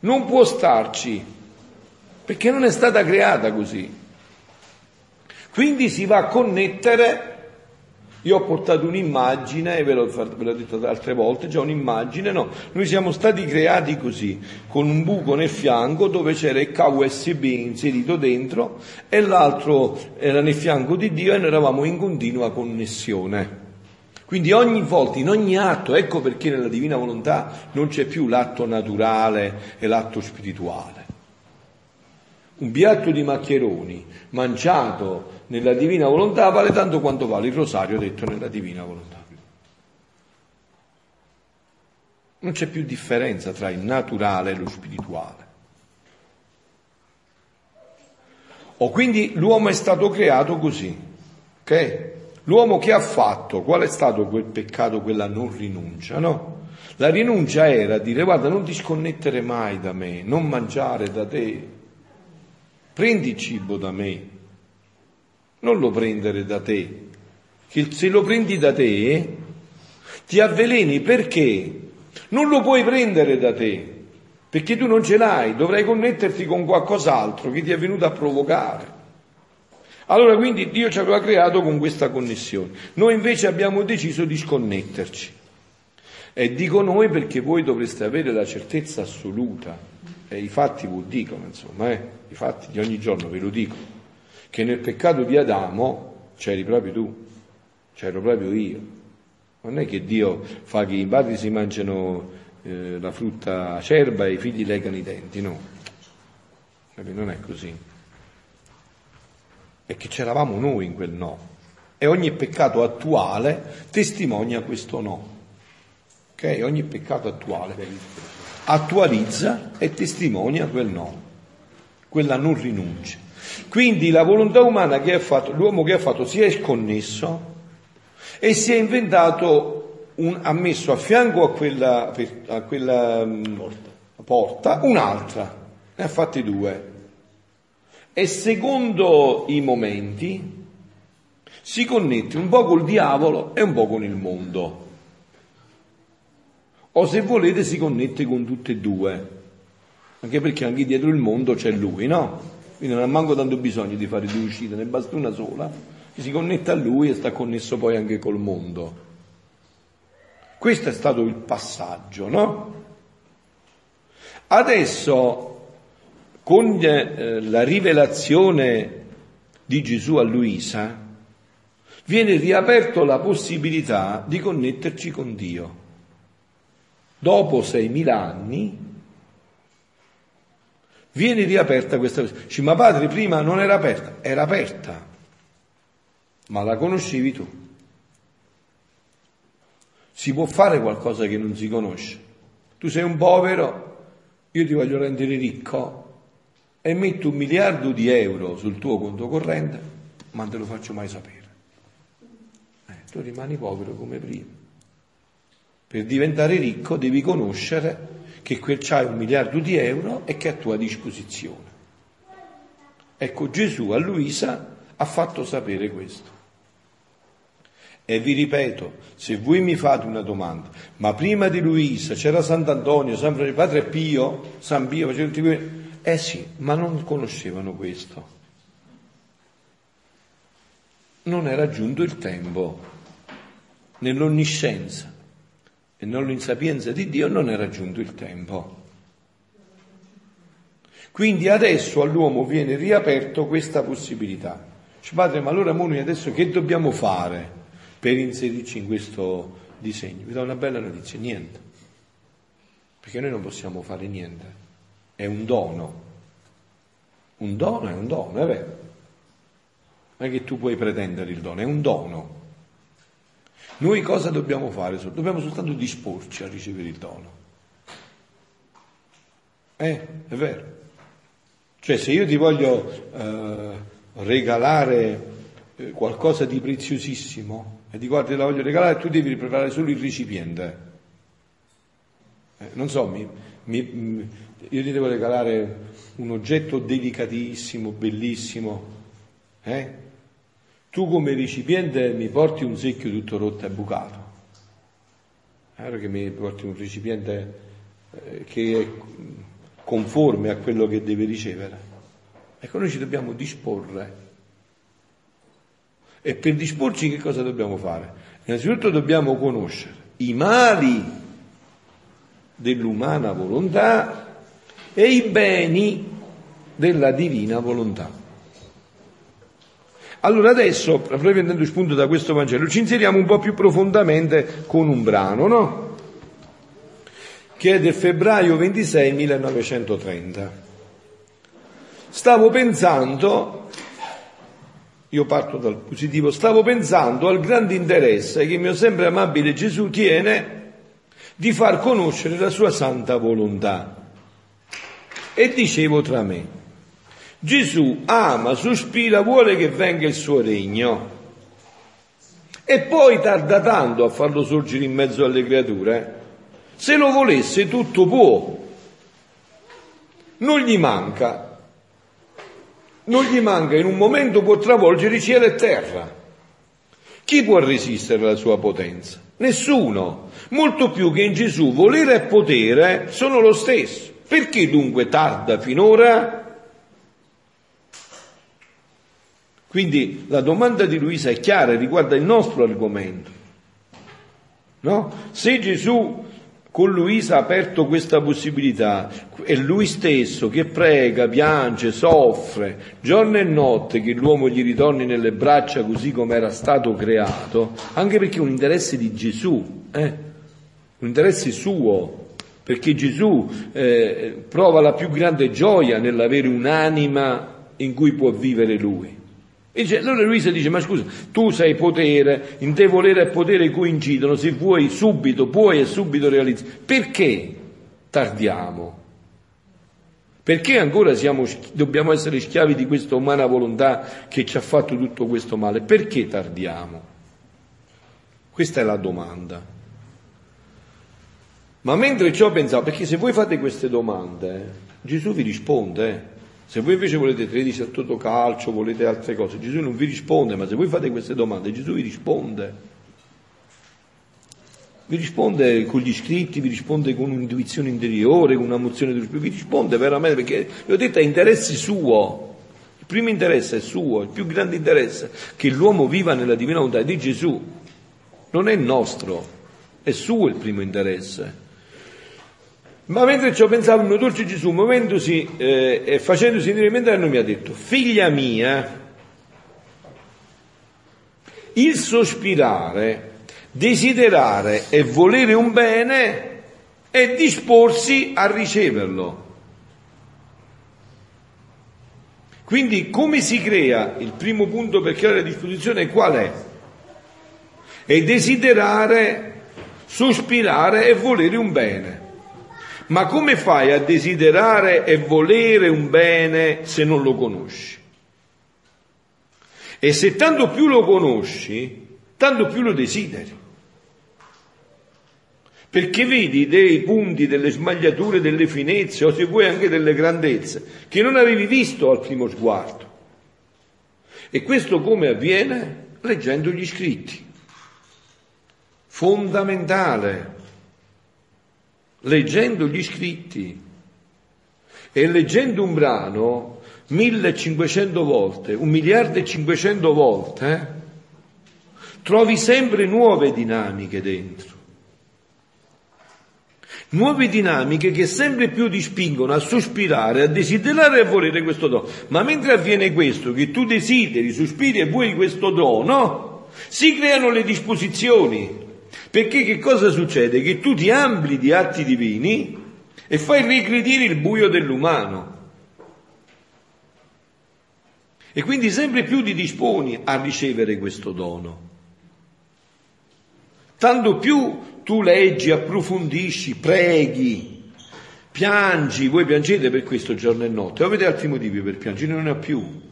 non può starci, perché non è stata creata così. Quindi si va a connettere, io ho portato un'immagine, ve l'ho, ve l'ho detto altre volte, già un'immagine, no, noi siamo stati creati così, con un buco nel fianco dove c'era il cavo USB inserito dentro e l'altro era nel fianco di Dio e noi eravamo in continua connessione. Quindi ogni volta, in ogni atto, ecco perché nella divina volontà non c'è più l'atto naturale e l'atto spirituale. Un piatto di maccheroni mangiato nella divina volontà vale tanto quanto vale il rosario detto nella divina volontà. Non c'è più differenza tra il naturale e lo spirituale. O quindi l'uomo è stato creato così, ok? L'uomo che ha fatto, qual è stato quel peccato, quella non rinuncia, no? La rinuncia era dire guarda non ti sconnettere mai da me, non mangiare da te, prendi cibo da me, non lo prendere da te, che se lo prendi da te ti avveleni perché? Non lo puoi prendere da te, perché tu non ce l'hai, dovrai connetterti con qualcos'altro che ti è venuto a provocare. Allora quindi Dio ci aveva creato con questa connessione. Noi invece abbiamo deciso di sconnetterci. E dico noi perché voi dovreste avere la certezza assoluta, e i fatti vi dicono, insomma, eh, i fatti di ogni giorno ve lo dico, che nel peccato di Adamo c'eri proprio tu, c'ero proprio io. Non è che Dio fa che i padri si mangiano eh, la frutta acerba e i figli legano i denti, no. Non è così. È che c'eravamo noi in quel no. E ogni peccato attuale testimonia questo no. Ok? Ogni peccato attuale attualizza e testimonia quel no, quella non rinuncia. Quindi la volontà umana che ha fatto, l'uomo che ha fatto si è sconnesso e si è inventato, un, ha messo a fianco a quella, a quella porta. porta un'altra, ne ha fatti due. E secondo i momenti si connette un po' col diavolo e un po' con il mondo. O se volete si connette con tutte e due, anche perché anche dietro il mondo c'è lui, no? Quindi non ha manco tanto bisogno di fare due uscite, ne basta una sola, si connette a lui e sta connesso poi anche col mondo. Questo è stato il passaggio, no? Adesso, con eh, la rivelazione di Gesù a Luisa, viene riaperto la possibilità di connetterci con Dio. Dopo 6.000 anni viene riaperta questa cosa. Dici, ma padre prima non era aperta? Era aperta, ma la conoscevi tu. Si può fare qualcosa che non si conosce. Tu sei un povero, io ti voglio rendere ricco e metto un miliardo di euro sul tuo conto corrente, ma non te lo faccio mai sapere. Eh, tu rimani povero come prima. Per diventare ricco devi conoscere che quel c'hai un miliardo di euro e che è a tua disposizione. Ecco, Gesù a Luisa ha fatto sapere questo. E vi ripeto, se voi mi fate una domanda, ma prima di Luisa c'era Sant'Antonio, San Padre Pio, San Pio, tutti Eh sì, ma non conoscevano questo. Non era giunto il tempo, nell'onniscienza e nell'insapienza di Dio non era giunto il tempo. Quindi adesso all'uomo viene riaperto questa possibilità. Dice, padre, ma allora noi adesso che dobbiamo fare per inserirci in questo disegno? Vi do una bella notizia, niente. Perché noi non possiamo fare niente. È un dono. Un dono è un dono, è vero. Non è che tu puoi pretendere il dono, è un dono. Noi cosa dobbiamo fare? Dobbiamo soltanto disporci a ricevere il dono. Eh, è vero. Cioè se io ti voglio eh, regalare eh, qualcosa di preziosissimo e ti guardi la voglio regalare, tu devi preparare solo il recipiente. Eh, non so, mi, mi, io ti devo regalare un oggetto delicatissimo, bellissimo, eh? Tu come recipiente mi porti un secchio tutto rotto e bucato. Allora che mi porti un recipiente eh, che è conforme a quello che deve ricevere. Ecco, noi ci dobbiamo disporre. E per disporci che cosa dobbiamo fare? Innanzitutto dobbiamo conoscere i mali dell'umana volontà e i beni della divina volontà. Allora adesso, prendendo spunto da questo Vangelo, ci inseriamo un po' più profondamente con un brano, no? Che è del febbraio 26 1930. Stavo pensando, io parto dal positivo, stavo pensando al grande interesse che mio sempre amabile Gesù tiene di far conoscere la sua santa volontà. E dicevo tra me, Gesù ama, sospira, vuole che venga il suo regno. E poi tarda tanto a farlo sorgere in mezzo alle creature. Se lo volesse tutto può. Non gli manca. Non gli manca, in un momento può travolgere cielo e terra. Chi può resistere alla sua potenza? Nessuno. Molto più che in Gesù volere e potere sono lo stesso. Perché dunque tarda finora? Quindi la domanda di Luisa è chiara e riguarda il nostro argomento. No? Se Gesù con Luisa ha aperto questa possibilità, è lui stesso che prega, piange, soffre, giorno e notte che l'uomo gli ritorni nelle braccia così come era stato creato, anche perché è un interesse di Gesù, eh? un interesse suo, perché Gesù eh, prova la più grande gioia nell'avere un'anima in cui può vivere lui. E dice, allora Luisa dice, ma scusa, tu sei potere, in te volere e potere coincidono, se vuoi subito, puoi e subito realizzi. Perché tardiamo? Perché ancora siamo, dobbiamo essere schiavi di questa umana volontà che ci ha fatto tutto questo male? Perché tardiamo? Questa è la domanda. Ma mentre ciò pensavo, perché se voi fate queste domande, Gesù vi risponde. Eh? Se voi invece volete 13 a tutto calcio, volete altre cose, Gesù non vi risponde, ma se voi fate queste domande, Gesù vi risponde. Vi risponde con gli scritti, vi risponde con un'intuizione interiore, con una mozione dello Spirito, vi risponde veramente perché, vi ho detto, è interesse suo. Il primo interesse è suo, il più grande interesse, che l'uomo viva nella divina volontà di Gesù. Non è nostro, è suo il primo interesse. Ma mentre ci ho pensato, il mio dolce Gesù, muovendosi eh, e facendosi venire in mente, mi ha detto, figlia mia, il sospirare, desiderare e volere un bene è disporsi a riceverlo. Quindi come si crea il primo punto per creare la disposizione qual è? È desiderare, sospirare e volere un bene. Ma come fai a desiderare e volere un bene se non lo conosci? E se tanto più lo conosci, tanto più lo desideri. Perché vedi dei punti, delle smagliature, delle finezze, o se vuoi anche delle grandezze, che non avevi visto al primo sguardo. E questo come avviene? Leggendo gli scritti. Fondamentale leggendo gli scritti e leggendo un brano 1500 volte, un miliardo e 500 volte, eh, trovi sempre nuove dinamiche dentro. Nuove dinamiche che sempre più ti spingono a sospirare, a desiderare e a volere questo dono. Ma mentre avviene questo, che tu desideri, sospiri e vuoi questo dono, si creano le disposizioni perché che cosa succede? Che tu ti ampli di atti divini e fai regredire il buio dell'umano. E quindi sempre più ti disponi a ricevere questo dono. Tanto più tu leggi, approfondisci, preghi, piangi, voi piangete per questo giorno e notte, avete altri motivi per piangere, non ne ha più.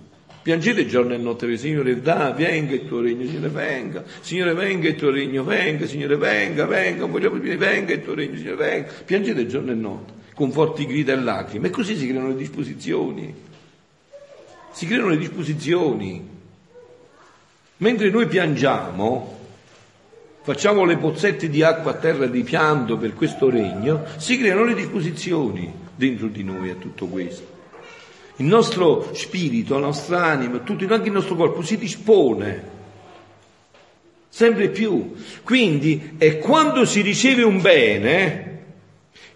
Piangete giorno e notte Signore, da, venga il tuo regno, Signore, venga, Signore, venga il tuo regno, venga, Signore, venga, venga, vogliamo dire, venga il tuo regno, Signore, venga. Piangete giorno e notte, con forti grida e lacrime, e così si creano le disposizioni. Si creano le disposizioni. Mentre noi piangiamo, facciamo le pozzette di acqua a terra di pianto per questo regno, si creano le disposizioni dentro di noi a tutto questo. Il nostro spirito, la nostra anima, tutto, anche il nostro corpo si dispone sempre più. Quindi è quando si riceve un bene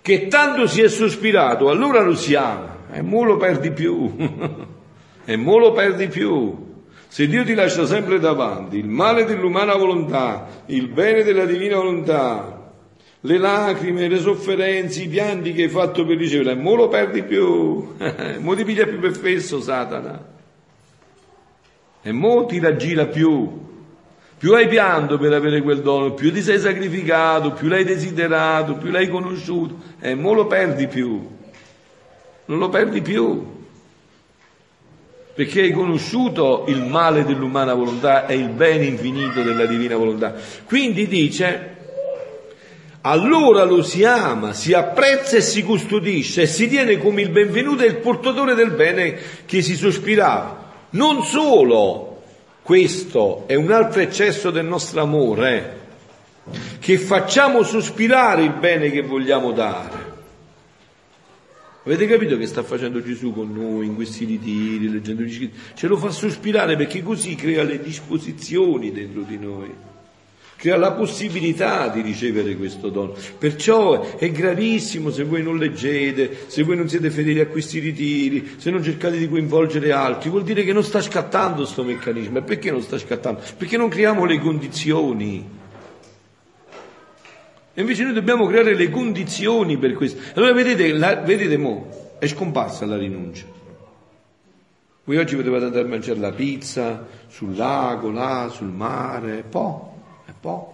che tanto si è sospirato, allora lo si ama e mo lo perdi più. e mo lo perdi più. Se Dio ti lascia sempre davanti il male dell'umana volontà, il bene della divina volontà, le lacrime, le sofferenze, i pianti che hai fatto per ricevere, mo lo perdi più, mo ti piglia più per fesso Satana, e mo ti raggira più. Più hai pianto per avere quel dono, più ti sei sacrificato, più l'hai desiderato, più l'hai conosciuto, e mo lo perdi più. Non lo perdi più. Perché hai conosciuto il male dell'umana volontà e il bene infinito della divina volontà. Quindi dice, allora lo si ama, si apprezza e si custodisce e si tiene come il benvenuto e il portatore del bene che si sospirava. Non solo questo è un altro eccesso del nostro amore, che facciamo sospirare il bene che vogliamo dare. Avete capito che sta facendo Gesù con noi in questi ritiri, leggendo gli scritti? Ce lo fa sospirare perché così crea le disposizioni dentro di noi, crea la possibilità di ricevere questo dono. Perciò è gravissimo se voi non leggete, se voi non siete fedeli a questi ritiri, se non cercate di coinvolgere altri, vuol dire che non sta scattando questo meccanismo. E perché non sta scattando? Perché non creiamo le condizioni. E invece noi dobbiamo creare le condizioni per questo. Allora vedete, la, vedete mo, è scomparsa la rinuncia. Voi oggi potevate andare a mangiare la pizza sul lago, là, sul mare, poi, poi,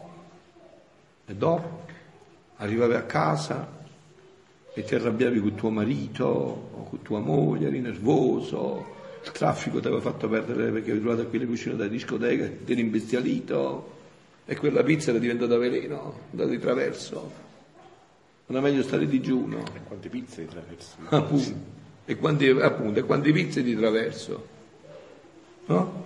e dopo arrivavi a casa e ti arrabbiavi con tuo marito o con tua moglie, eri nervoso, il traffico ti aveva fatto perdere perché avevi trovato qui le cucine da discoteca, ti eri imbestialito, e quella pizza era diventata veleno, andata di traverso. Non è meglio stare digiuno. E quante pizze di traverso? Appunto. E quante, appunto, e quante pizze di traverso. No?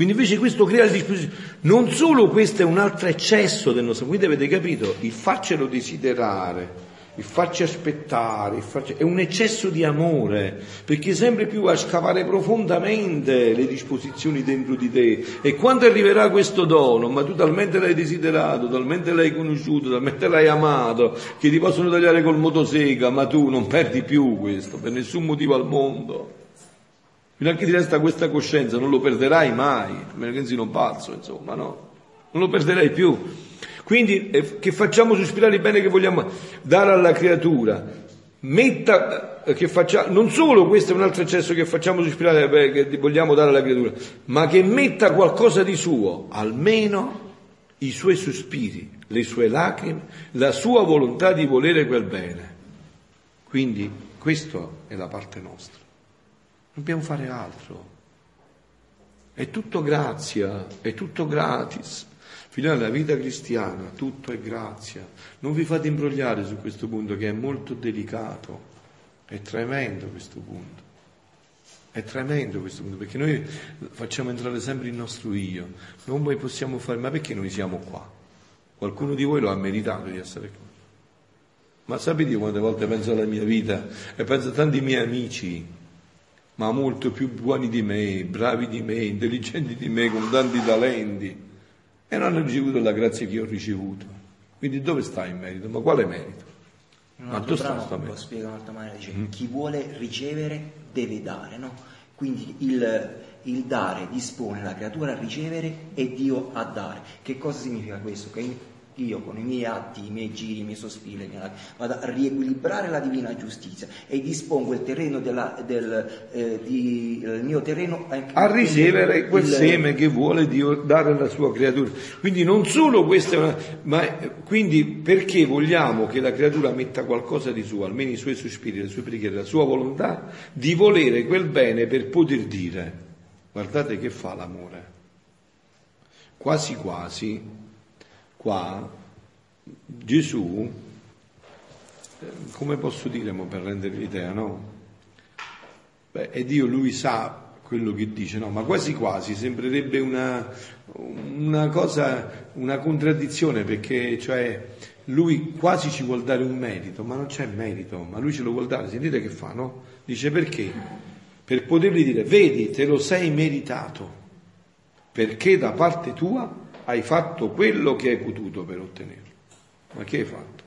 Quindi invece questo crea il dispositivo. Non solo questo è un altro eccesso del nostro, quindi avete capito, il farcelo desiderare, il farci aspettare, il farci... è un eccesso di amore, perché sempre più a scavare profondamente le disposizioni dentro di te. E quando arriverà questo dono, ma tu talmente l'hai desiderato, talmente l'hai conosciuto, talmente l'hai amato, che ti possono tagliare col motosega, ma tu non perdi più questo, per nessun motivo al mondo. Fino a che ti resta questa coscienza, non lo perderai mai, a meno che non pazzo, insomma, no? Non lo perderai più. Quindi eh, che facciamo sospirare il bene che vogliamo dare alla creatura. Metta, eh, che faccia, non solo questo è un altro eccesso che facciamo sospirare bene che vogliamo dare alla creatura, ma che metta qualcosa di suo, almeno i suoi sospiri, le sue lacrime, la sua volontà di volere quel bene. Quindi questa è la parte nostra. Dobbiamo fare altro. È tutto grazia, è tutto gratis. Figlioli, nella vita cristiana tutto è grazia. Non vi fate imbrogliare su questo punto che è molto delicato. È tremendo questo punto. È tremendo questo punto perché noi facciamo entrare sempre il nostro io. Non poi possiamo fare, ma perché noi siamo qua? Qualcuno di voi lo ha meritato di essere qua. Ma sapete quante volte penso alla mia vita e penso a tanti miei amici, ma molto più buoni di me, bravi di me, intelligenti di me, con tanti talenti e non hanno ricevuto la grazia che io ho ricevuto. Quindi dove sta il merito? Ma quale merito? Ma tu sta sto merito? spiega in un'altra maniera, dice mm. chi vuole ricevere deve dare, no? Quindi il, il, dare dispone la creatura a ricevere e Dio a dare. Che cosa significa questo? Che io con i miei atti, i miei giri, i miei sospiri, vado a riequilibrare la divina giustizia e dispongo il terreno della, del eh, di, il mio terreno a ricevere quel il, seme che vuole Dio dare alla sua creatura. Quindi non solo questa è una, ma quindi perché vogliamo che la creatura metta qualcosa di suo, almeno i suoi sospiri, le sue preghiere, la sua volontà di volere quel bene per poter dire guardate che fa l'amore. Quasi quasi Qua Gesù, come posso dire per rendere l'idea, no? Beh, e Dio lui sa quello che dice, no? Ma quasi quasi sembrerebbe una, una cosa, una contraddizione perché cioè lui quasi ci vuol dare un merito, ma non c'è merito, ma lui ce lo vuol dare, sentite che fa, no? Dice perché? Per potergli dire, vedi, te lo sei meritato, perché da parte tua hai fatto quello che hai potuto per ottenerlo. Ma che hai fatto?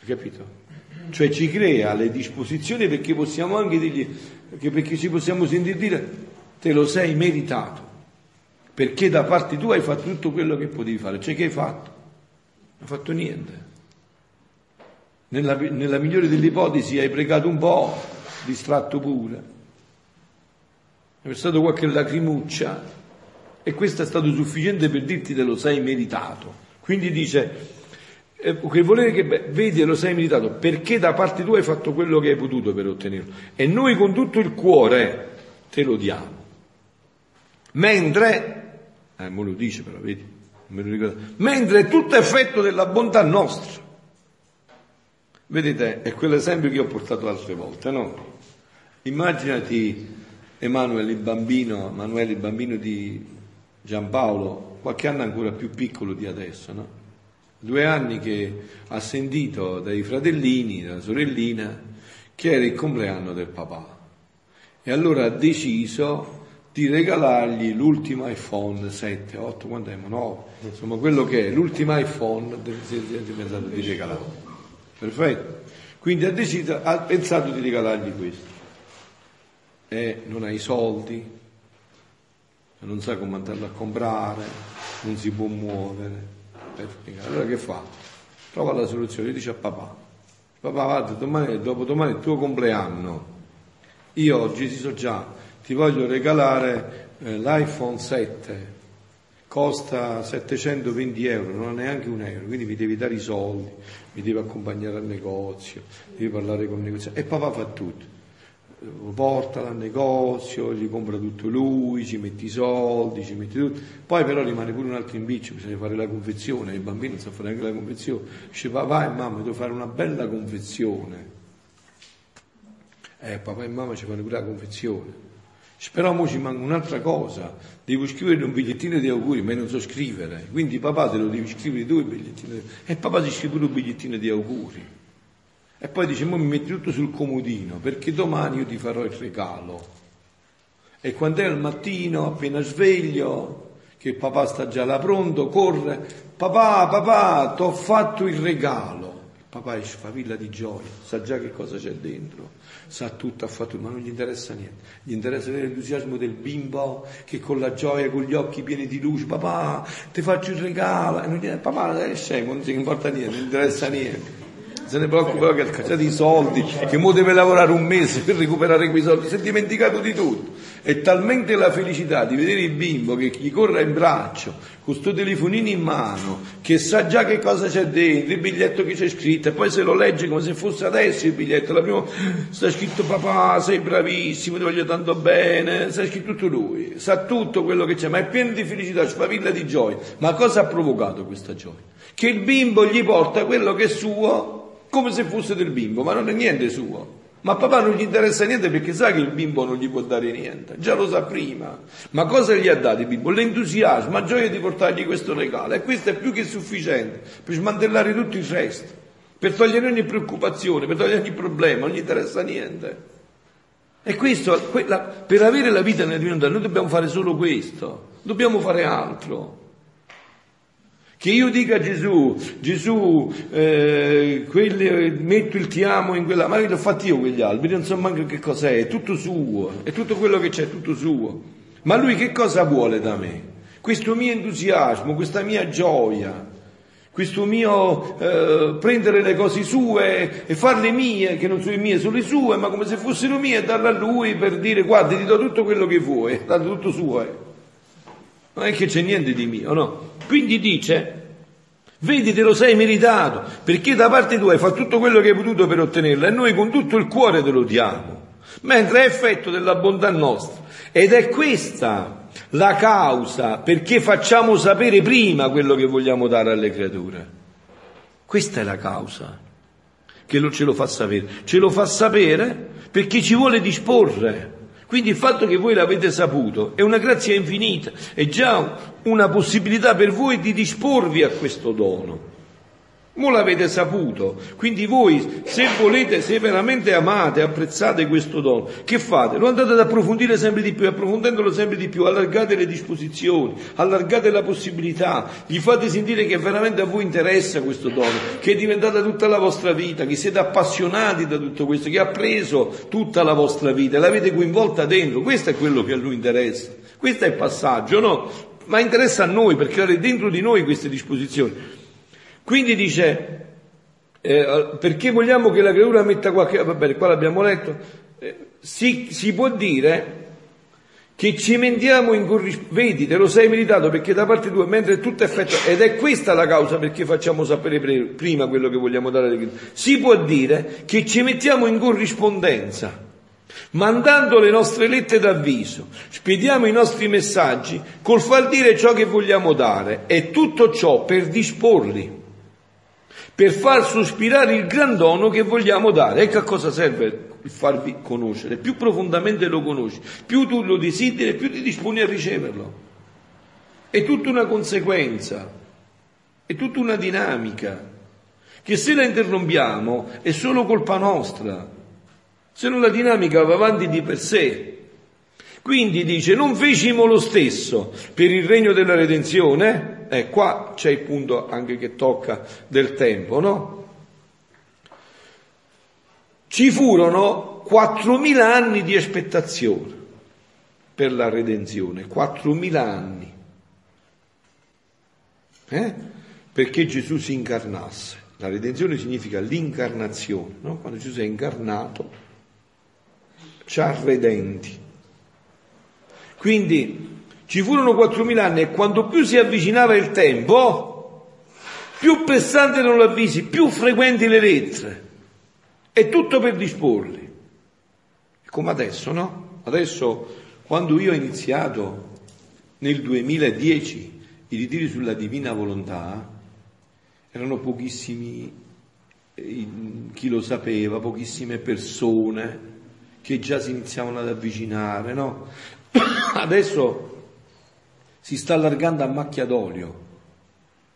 Hai capito? Cioè ci crea le disposizioni perché possiamo anche dirgli, perché ci possiamo sentire dire, te lo sei meritato, perché da parte tua hai fatto tutto quello che potevi fare. Cioè che hai fatto? Non hai fatto niente. Nella, nella migliore delle ipotesi hai pregato un po', distratto pure. È stato qualche lacrimuccia, e questo è stato sufficiente per dirti te lo sei meritato. Quindi dice, eh, che volere che vedi e lo sei meritato, perché da parte tua hai fatto quello che hai potuto per ottenerlo. E noi con tutto il cuore te lo diamo. Mentre, eh, me lo dice però, vedi, me lo ricordo, mentre è tutto effetto della bontà nostra. Vedete, è quell'esempio che ho portato altre volte, no? Immaginati Emanuele il bambino, Emanuele il bambino di Giampaolo qualche anno ancora più piccolo di adesso, no? Due anni che ha sentito dai fratellini, dalla sorellina, che era il compleanno del papà. E allora ha deciso di regalargli l'ultimo iPhone 7, 8, quanto è? 9, insomma quello che è, l'ultimo iPhone si è pensato di regalare. Perfetto. Quindi ha deciso, ha pensato di regalargli questo. E non ha i soldi, non sa come andarlo a comprare, non si può muovere. Allora che fa? Trova la soluzione, dice a papà, papà guarda, domani, dopo domani è il tuo compleanno, io oggi ti so già, ti voglio regalare eh, l'iPhone 7, costa 720 euro, non è neanche un euro, quindi mi devi dare i soldi, mi devi accompagnare al negozio, devi parlare con il negoziato. E papà fa tutto. Lo porta al negozio, gli compra tutto lui, ci mette i soldi, ci mette tutto. Poi però rimane pure un altro impiccio, bisogna fare la confezione, il bambino sa fare neanche la confezione. Dice papà e mamma, devo fare una bella confezione. Eh, papà e mamma ci fanno pure la confezione. Però mo ci manca un'altra cosa, devo scrivere un bigliettino di auguri, ma non so scrivere, quindi papà te lo devi scrivere tu il bigliettino di auguri. E papà ti scrive pure un bigliettino di auguri. E poi dice, mo mi metti tutto sul comodino, perché domani io ti farò il regalo. E quando è il mattino, appena sveglio, che papà sta già là pronto, corre, papà, papà, ti ho fatto il regalo. Papà esce favilla di gioia, sa già che cosa c'è dentro, sa tutto, ha fatto, ma non gli interessa niente. Gli interessa l'entusiasmo del bimbo che con la gioia, con gli occhi pieni di luce, papà, ti faccio il regalo. E non gli, papà, è scemo, non si importa niente, non gli interessa niente se ne preoccupa che ha cacciato i soldi, che mo deve lavorare un mese per recuperare quei soldi, si è dimenticato di tutto. È talmente la felicità di vedere il bimbo che gli corre in braccio, con questo telefonino in mano, che sa già che cosa c'è dentro, il biglietto che c'è scritto, e poi se lo legge come se fosse adesso il biglietto, la prima sta scritto papà, sei bravissimo, ti voglio tanto bene, sta scritto tutto lui, sa tutto quello che c'è, ma è pieno di felicità, spavilla di gioia. Ma cosa ha provocato questa gioia? Che il bimbo gli porta quello che è suo come se fosse del bimbo, ma non è niente suo. Ma papà non gli interessa niente perché sa che il bimbo non gli può dare niente, già lo sa prima. Ma cosa gli ha dato il bimbo? L'entusiasmo, la gioia di portargli questo regalo. E questo è più che sufficiente per smantellare tutto il resto, per togliere ogni preoccupazione, per togliere ogni problema, non gli interessa niente. E questo, per avere la vita nel divino noi dobbiamo fare solo questo, dobbiamo fare altro. Che io dica a Gesù, Gesù, eh, quelli, metto il ti amo in quella, ma io l'ho fatto io quegli alberi, non so manco che cos'è, è tutto suo, è tutto quello che c'è, è tutto suo. Ma lui che cosa vuole da me? Questo mio entusiasmo, questa mia gioia, questo mio eh, prendere le cose sue e farle mie, che non sono mie, sono le sue, ma come se fossero mie, e darle a lui per dire guarda, ti do tutto quello che vuoi, dato tutto suo. Eh. Non è che c'è niente di mio, no? Quindi dice, vedi te lo sei meritato, perché da parte tua hai fatto tutto quello che hai potuto per ottenerlo e noi con tutto il cuore te lo diamo, mentre è effetto della bontà nostra. Ed è questa la causa perché facciamo sapere prima quello che vogliamo dare alle creature. Questa è la causa che ce lo fa sapere. Ce lo fa sapere perché ci vuole disporre. Quindi il fatto che voi l'avete saputo è una grazia infinita, è già una possibilità per voi di disporvi a questo dono. Mo l'avete saputo, quindi voi se volete, se veramente amate, apprezzate questo dono, che fate? Lo andate ad approfondire sempre di più, approfondendolo sempre di più, allargate le disposizioni, allargate la possibilità, gli fate sentire che veramente a voi interessa questo dono, che è diventata tutta la vostra vita, che siete appassionati da tutto questo, che ha preso tutta la vostra vita, l'avete coinvolta dentro, questo è quello che a lui interessa, questo è il passaggio, no? Ma interessa a noi per creare dentro di noi queste disposizioni. Quindi dice, eh, perché vogliamo che la creatura metta qualche... Va bene, qua l'abbiamo letto. Eh, si, si, può dire che ci mentiamo in corrispondenza. Vedi, te lo sei meritato perché da parte tua, mentre tutto è effetto... Ed è questa la causa perché facciamo sapere pre- prima quello che vogliamo dare alle creature. Si può dire che ci mettiamo in corrispondenza mandando le nostre lettere d'avviso, spediamo i nostri messaggi col far dire ciò che vogliamo dare e tutto ciò per disporli per far sospirare il gran dono che vogliamo dare. Ecco a cosa serve il farvi conoscere. Più profondamente lo conosci, più tu lo desideri, più ti disponi a riceverlo. è tutta una conseguenza, è tutta una dinamica, che se la interrompiamo è solo colpa nostra, se non la dinamica va avanti di per sé. Quindi dice, non fecimo lo stesso per il regno della redenzione, eh, qua c'è il punto anche che tocca del tempo, no? Ci furono 4.000 anni di aspettazione per la redenzione, 4.000 anni, eh? perché Gesù si incarnasse. La redenzione significa l'incarnazione, no? quando Gesù è incarnato, ci ha redenti. Quindi ci furono 4.000 anni e quanto più si avvicinava il tempo, più pressante erano gli avvisi, più frequenti le lettere. È tutto per disporli. Come adesso, no? Adesso, quando io ho iniziato nel 2010 i ritiri sulla divina volontà, erano pochissimi eh, chi lo sapeva, pochissime persone che già si iniziavano ad avvicinare, no? Adesso si sta allargando a macchia d'olio,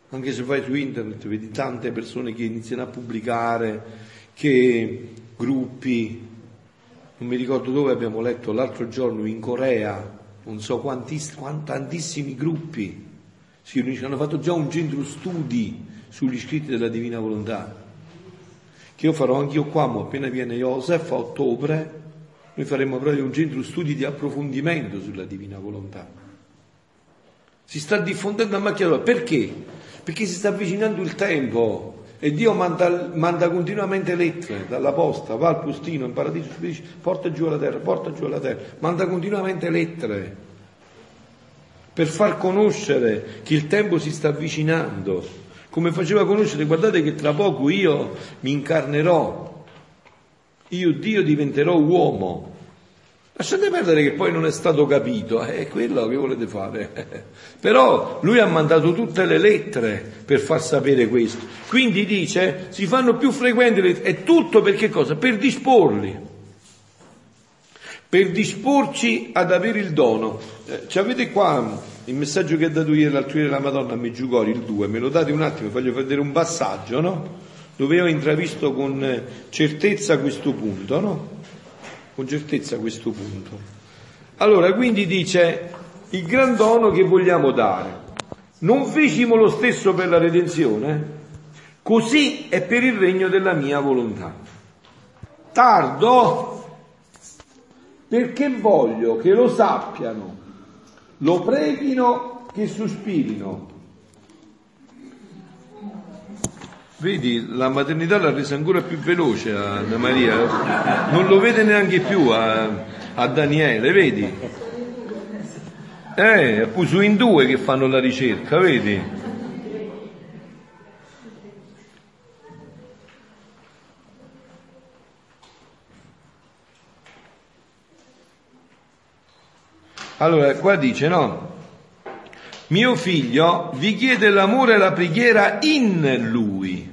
anche se vai su internet vedi tante persone che iniziano a pubblicare che gruppi, non mi ricordo dove abbiamo letto l'altro giorno, in Corea, non so quanti, tantissimi gruppi. Si riuniscono, hanno fatto già un centro studi sugli scritti della Divina Volontà, che io farò anch'io qua, ma appena viene Joseph a ottobre, noi faremo proprio un centro studi di approfondimento sulla Divina Volontà. Si sta diffondendo a macchia d'olio, perché? Perché si sta avvicinando il tempo, e Dio manda, manda, continuamente lettere dalla posta, va al postino in paradiso, dice porta giù alla terra, porta giù alla terra, manda continuamente lettere per far conoscere che il tempo si sta avvicinando, come faceva conoscere, guardate che tra poco io mi incarnerò, io Dio diventerò uomo, Lasciate perdere che poi non è stato capito, è quello che volete fare. Però lui ha mandato tutte le lettere per far sapere questo. Quindi dice, si fanno più frequenti le lettere. È tutto per che cosa? Per disporli. Per disporci ad avere il dono. Eh, ci avete qua il messaggio che ha dato ieri l'altro ieri la Madonna a Meggiugori, il 2, me lo date un attimo, voglio vedere un passaggio, no? Dove ho intravisto con certezza questo punto, no? Con certezza questo punto. Allora, quindi dice il gran dono che vogliamo dare. Non fecimo lo stesso per la redenzione? Così è per il regno della mia volontà. Tardo perché voglio che lo sappiano, lo preghino, che sospirino, Vedi, la maternità l'ha resa ancora più veloce a Anna Maria, non lo vede neanche più a, a Daniele, vedi? Eh, poi su in due che fanno la ricerca, vedi? Allora, qua dice no, mio figlio vi chiede l'amore e la preghiera in lui,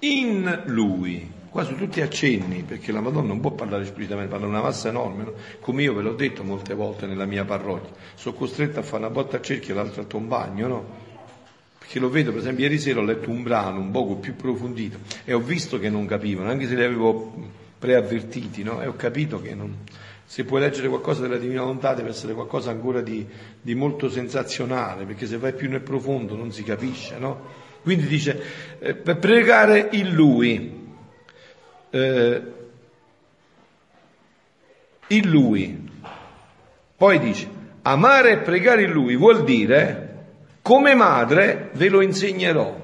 in lui. Qua sono tutti accenni, perché la Madonna non può parlare esplicitamente, parla una massa enorme, no? come io ve l'ho detto molte volte nella mia parrocchia. Sono costretto a fare una botta a cerchio e l'altra a tombagno, no? Perché lo vedo, per esempio, ieri sera ho letto un brano un poco più approfondito e ho visto che non capivano, anche se li avevo preavvertiti, no? E ho capito che non, se puoi leggere qualcosa della Divina Volontà deve essere qualcosa ancora di, di molto sensazionale, perché se vai più nel profondo non si capisce, no? Quindi dice, eh, per pregare in Lui, eh, in Lui, poi dice, amare e pregare in Lui vuol dire, come madre ve lo insegnerò.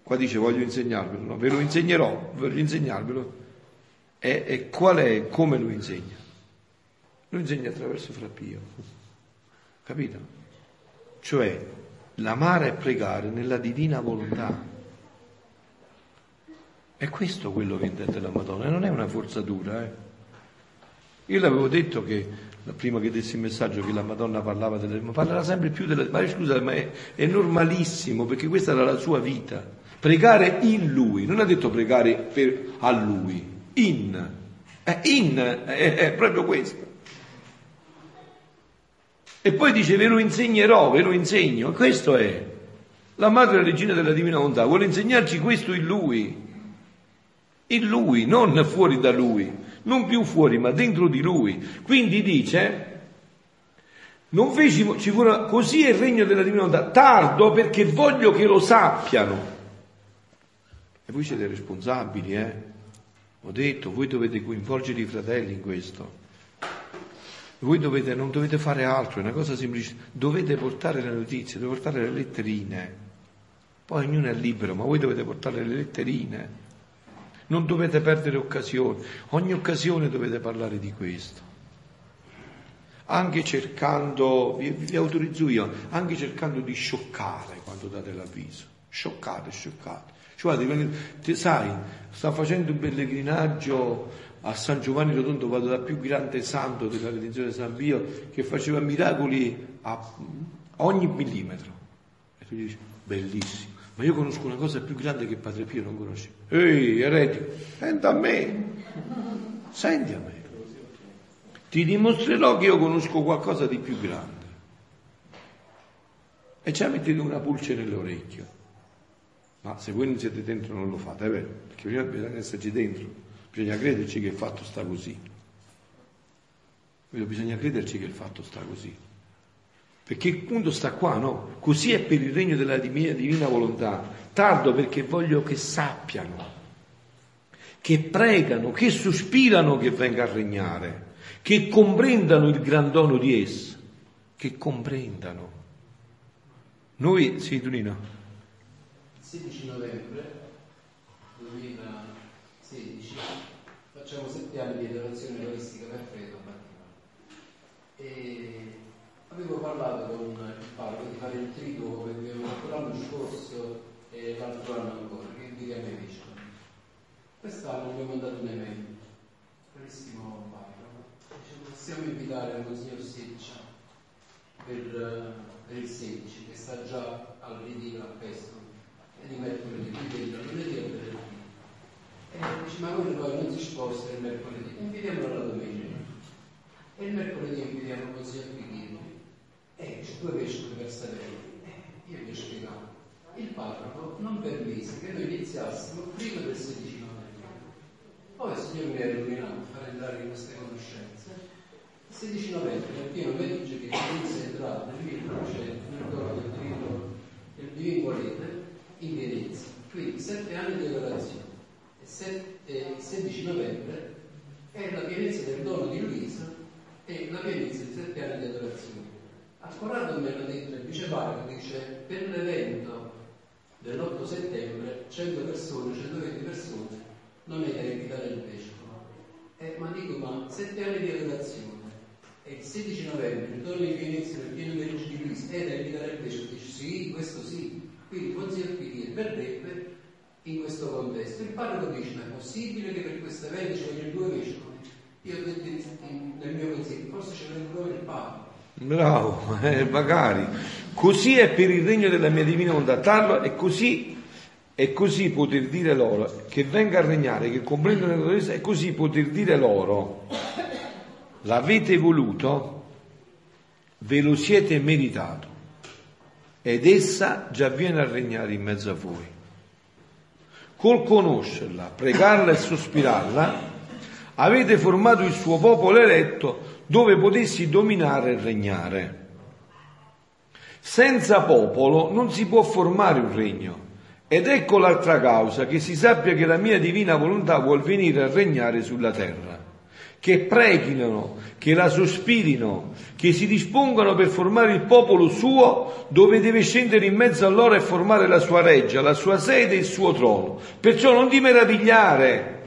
Qua dice voglio insegnarvelo, no? ve lo insegnerò, voglio insegnarvelo. E, e qual è, come lo insegna? Lo insegna attraverso Frappio, capito? Cioè l'amare e pregare nella divina volontà. È questo quello che intende la Madonna, non è una forzatura. Eh? Io l'avevo detto che, prima che dessi il messaggio, che la Madonna parlava delle... ma parlerà sempre più della... Ma scusa, ma è, è normalissimo, perché questa era la sua vita. Pregare in Lui, non ha detto pregare per, a Lui, in. È in, è, è proprio questo. E poi dice ve lo insegnerò, ve lo insegno. Questo è. La madre regina della divina volontà vuole insegnarci questo in lui. In lui, non fuori da lui, non più fuori, ma dentro di lui. Quindi dice, non feci, ci fu così è il regno della divina volontà, tardo perché voglio che lo sappiano. E voi siete responsabili, eh? Ho detto, voi dovete coinvolgere i fratelli in questo. Voi dovete, non dovete fare altro, è una cosa semplice. Dovete portare le notizie, dovete portare le letterine. Poi ognuno è libero, ma voi dovete portare le letterine. Non dovete perdere occasioni. Ogni occasione dovete parlare di questo. Anche cercando, vi, vi autorizzo io, anche cercando di scioccare quando date l'avviso. Scioccate, scioccate. Cioè, ti, sai, sta facendo un pellegrinaggio a San Giovanni Rotondo, vado da più grande santo della redenzione di San Pio, che faceva miracoli a ogni millimetro. E tu dici, bellissimo, ma io conosco una cosa più grande che Padre Pio non conosce. Ehi, eretico, senti a me, senti a me. Ti dimostrerò che io conosco qualcosa di più grande. E ci mettete una pulce nell'orecchio. Ma se voi non siete dentro non lo fate, è vero, perché prima bisogna esserci dentro, bisogna crederci che il fatto sta così. Bisogna crederci che il fatto sta così. Perché il punto sta qua, no? Così è per il regno della mia divina volontà. Tardo perché voglio che sappiano, che pregano, che sospirano che venga a regnare, che comprendano il gran dono di essa, che comprendano. Noi, sì, Tunino. 16 novembre 2016 facciamo sette anni di adorazione eucaristica per credo a Vaticano e avevo parlato con il parroco di fare il triduo come abbiamo fatto l'anno scorso e l'altro anno ancora che invita a me vescovo quest'anno abbiamo mandato un'email carissimo parroco possiamo invitare il Monsignor Seccia per, per il 16 che sta già al ritiro a Pesto e di mercoledì, quindi da lunedì a venerdì. E dice, ma come poi non si sposta il mercoledì? Invitiamolo la domenica. E il mercoledì invitiamo così a Pichino. E c'è due vescovi per sapere. io gli ho. Il parroco non permise che noi iniziassimo prima del 16 novembre. Poi il Signore mi ha illuminato far entrare in queste conoscenze. Il 16 novembre, nel pieno meriggio che inizia a entrare nel 1900, nel coro del Divino, del Divino Volete, in Venezia. Quindi sette anni di adorazione e il 16 novembre è la pienezza del dono di Luisa e la pienezza di sette anni di adorazione. A me l'ha detto il vice parroco, dice per l'evento dell'8 settembre 100 persone, 120 persone non è da invitare il vescovo. Eh, ma dico, ma sette anni di adorazione e il 16 novembre il dono di Venezia nel pieno del di Luisa è da invitare il vescovo? Dice sì, questo sì. Quindi Monsignor Pighier verrebbe in questo contesto. Il parroco dice, ma è possibile che per questo evento ci vogliono due vescovi? Io nel mio consiglio, forse ci vuole proprio il parroco. Bravo, eh, magari. Così è per il regno della mia divina volontà. E così e così poter dire loro che venga a regnare, che comprendono la Chiesa, e così poter dire loro, l'avete voluto, ve lo siete meritato ed essa già viene a regnare in mezzo a voi. Col conoscerla, pregarla e sospirarla, avete formato il suo popolo eletto dove potessi dominare e regnare. Senza popolo non si può formare un regno. Ed ecco l'altra causa, che si sappia che la mia divina volontà vuol venire a regnare sulla terra che preghino, che la sospirino, che si dispongano per formare il popolo suo dove deve scendere in mezzo a loro e formare la sua reggia, la sua sede e il suo trono. Perciò non ti meravigliare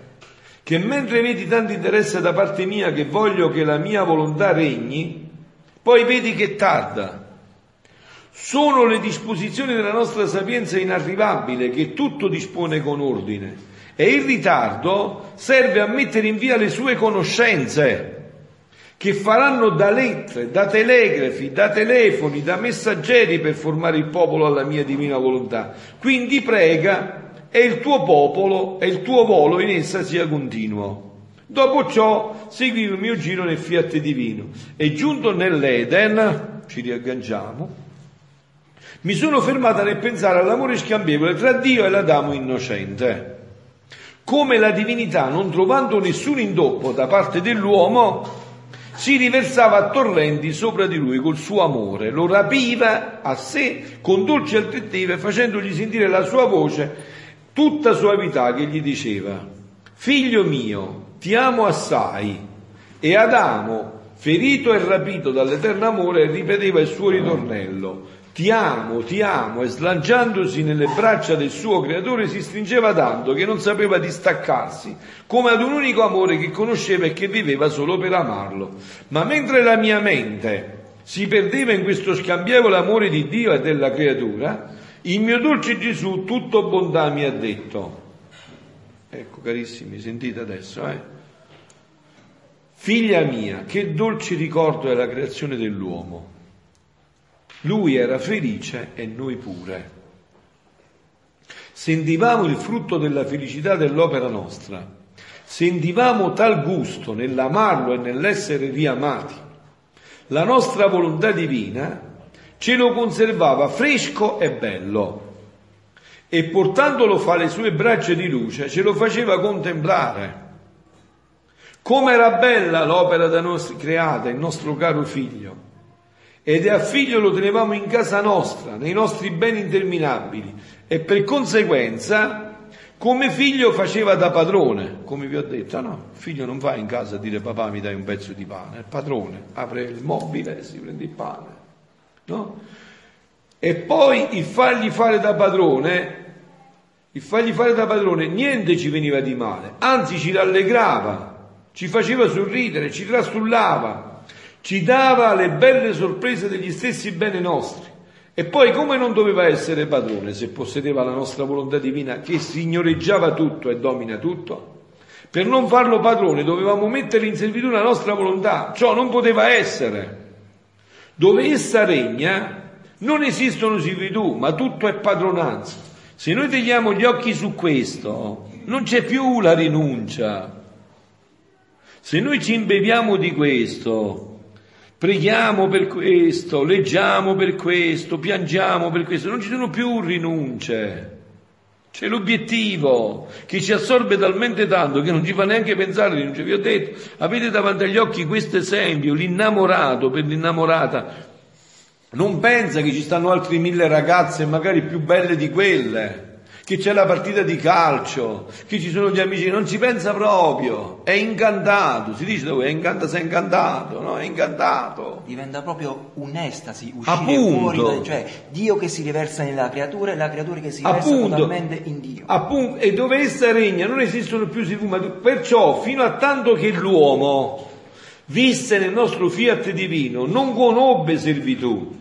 che mentre vedi tanto interesse da parte mia che voglio che la mia volontà regni, poi vedi che tarda. Sono le disposizioni della nostra sapienza inarrivabile che tutto dispone con ordine e il ritardo serve a mettere in via le sue conoscenze, che faranno da lettere, da telegrafi, da telefoni, da messaggeri per formare il popolo alla mia divina volontà. Quindi prega e il tuo popolo e il tuo volo in essa sia continuo. Dopo ciò segui il mio giro nel fiat divino e giunto nell'Eden ci riagganciamo, mi sono fermata nel pensare all'amore scambievole tra Dio e l'Adamo innocente. Come la divinità, non trovando nessun indoppo da parte dell'uomo, si riversava a torrenti sopra di lui col suo amore, lo rapiva a sé con dolci altrettive, facendogli sentire la sua voce, tutta suavità che gli diceva, figlio mio, ti amo assai. E Adamo, ferito e rapito dall'eterno amore, ripeteva il suo ritornello, ti amo, ti amo, e slanciandosi nelle braccia del suo creatore si stringeva tanto che non sapeva distaccarsi, come ad un unico amore che conosceva e che viveva solo per amarlo. Ma mentre la mia mente si perdeva in questo scambievole amore di Dio e della creatura, il mio dolce Gesù tutto bontà mi ha detto. Ecco carissimi, sentite adesso, eh? Figlia mia, che dolce ricordo è la creazione dell'uomo lui era felice e noi pure. Sentivamo il frutto della felicità dell'opera nostra, sentivamo tal gusto nell'amarlo e nell'essere riamati. La nostra volontà divina ce lo conservava fresco e bello e portandolo fra le sue braccia di luce ce lo faceva contemplare. Come era bella l'opera da noi creata, il nostro caro figlio ed a figlio lo tenevamo in casa nostra, nei nostri beni interminabili. E per conseguenza come figlio faceva da padrone, come vi ho detto, no, figlio non va in casa a dire papà mi dai un pezzo di pane, il padrone apre il mobile e si prende il pane, no? E poi il fargli fare da padrone, il fargli fare da padrone, niente ci veniva di male, anzi ci rallegrava, ci faceva sorridere, ci trastullava, ci dava le belle sorprese degli stessi beni nostri. E poi come non doveva essere padrone se possedeva la nostra volontà divina che signoreggiava tutto e domina tutto? Per non farlo padrone dovevamo mettere in servitù la nostra volontà, ciò non poteva essere. Dove essa regna non esistono servitù, ma tutto è padronanza. Se noi teniamo gli occhi su questo, non c'è più la rinuncia. Se noi ci imbeviamo di questo, Preghiamo per questo, leggiamo per questo, piangiamo per questo, non ci sono più rinunce. C'è l'obiettivo che ci assorbe talmente tanto che non ci fa neanche pensare rinunce. Vi ho detto, avete davanti agli occhi questo esempio, l'innamorato per l'innamorata. Non pensa che ci stanno altri mille ragazze magari più belle di quelle che c'è la partita di calcio, che ci sono gli amici, non ci pensa proprio, è incantato, si dice dove è incantato, sei incantato, no? È incantato. Diventa proprio un'estasi, uscire Appunto. fuori, cioè Dio che si riversa nella creatura e la creatura che si riversa Appunto. totalmente in Dio. Appunto, e dove essa regna non esistono più sicuri, perciò fino a tanto che l'uomo visse nel nostro fiat divino, non conobbe servitù,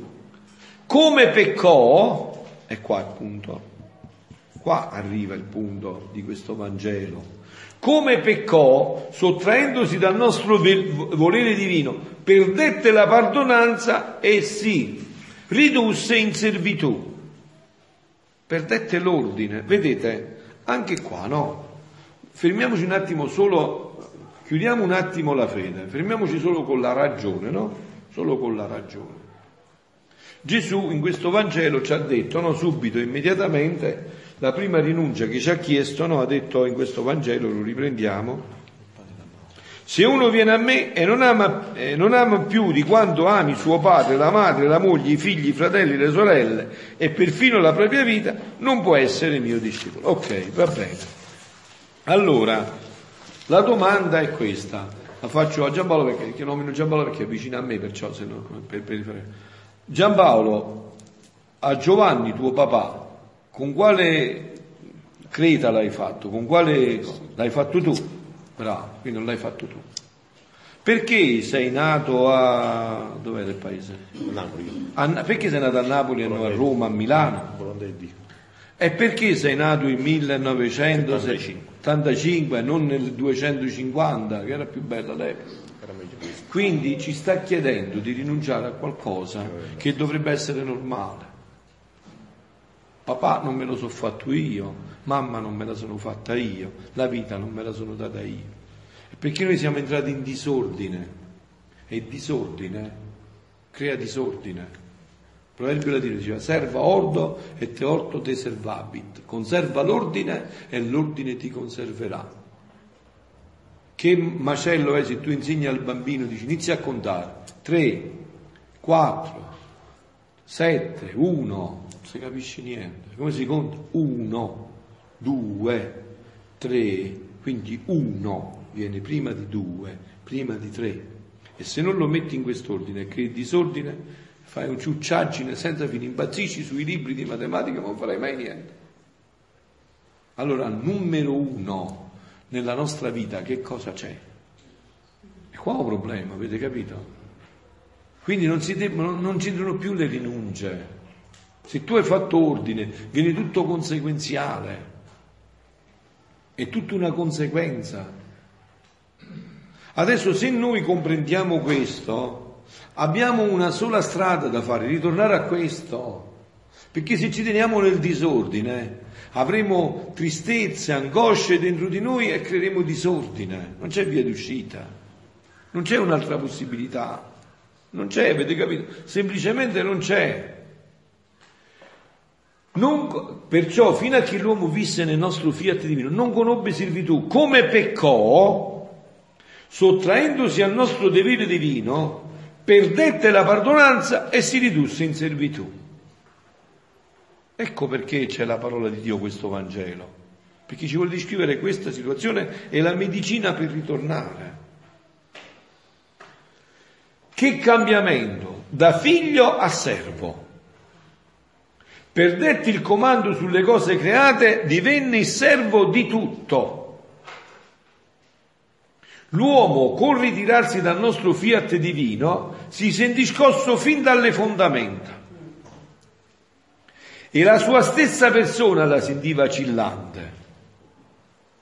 come peccò, è qua il punto, Qua arriva il punto di questo Vangelo. Come peccò, sottraendosi dal nostro volere divino, perdette la pardonanza e si ridusse in servitù. Perdette l'ordine. Vedete, anche qua, no? Fermiamoci un attimo solo, chiudiamo un attimo la fede, fermiamoci solo con la ragione, no? Solo con la ragione. Gesù in questo Vangelo ci ha detto, no, subito, immediatamente, la prima rinuncia che ci ha chiesto, no, ha detto in questo Vangelo, lo riprendiamo, se uno viene a me e non ama, eh, non ama, più di quanto ami suo padre, la madre, la moglie, i figli, i fratelli, le sorelle e perfino la propria vita, non può essere mio discepolo. Ok, va bene. Allora, la domanda è questa, la faccio a Giampaolo perché, che nomino Giampaolo perché è vicino a me, perciò se no, per, per, Giampaolo, a Giovanni tuo papà, con quale creta l'hai fatto? Con quale l'hai fatto tu? Bravo, quindi non l'hai fatto tu. Perché sei nato a... dov'è il paese? Napoli. A... perché sei nato a Napoli e non a Roma, a Milano? E perché sei nato in 1985 e non nel 250, che era più bella l'epoca? Quindi ci sta chiedendo di rinunciare a qualcosa che dovrebbe essere normale. Papà non me lo sono fatto io, mamma non me la sono fatta io, la vita non me la sono data io. Perché noi siamo entrati in disordine. E disordine crea disordine. Il proverbio latino diceva serva ordo e te orto te servabit, conserva l'ordine e l'ordine ti conserverà. Che macello è se tu insegni al bambino, dici inizia a contare, 3, 4, 7, 1, non si capisce niente. Come si conta? 1, 2, 3, quindi 1 viene prima di 2, prima di 3. E se non lo metti in quest'ordine, crei disordine, fai un ciucciaggine senza fine, impazzisci sui libri di matematica, ma non farai mai niente. Allora, numero uno nella nostra vita, che cosa c'è? E qua ho un problema, avete capito? Quindi non, debbono, non c'entrano più le rinunce. Se tu hai fatto ordine, viene tutto conseguenziale. È tutta una conseguenza. Adesso se noi comprendiamo questo, abbiamo una sola strada da fare, ritornare a questo. Perché se ci teniamo nel disordine, avremo tristezze, angosce dentro di noi e creeremo disordine. Non c'è via d'uscita, non c'è un'altra possibilità. Non c'è, avete capito? Semplicemente non c'è. Non, perciò, fino a che l'uomo visse nel nostro fiat divino, non conobbe servitù, come peccò, sottraendosi al nostro dovere divino, perdette la pardonanza e si ridusse in servitù. Ecco perché c'è la parola di Dio questo Vangelo, perché ci vuole descrivere questa situazione e la medicina per ritornare. Che cambiamento da figlio a servo. Perdette il comando sulle cose create, divenne il servo di tutto. L'uomo, col ritirarsi dal nostro fiat divino, si sentì scosso fin dalle fondamenta. E la sua stessa persona la sentiva vacillante.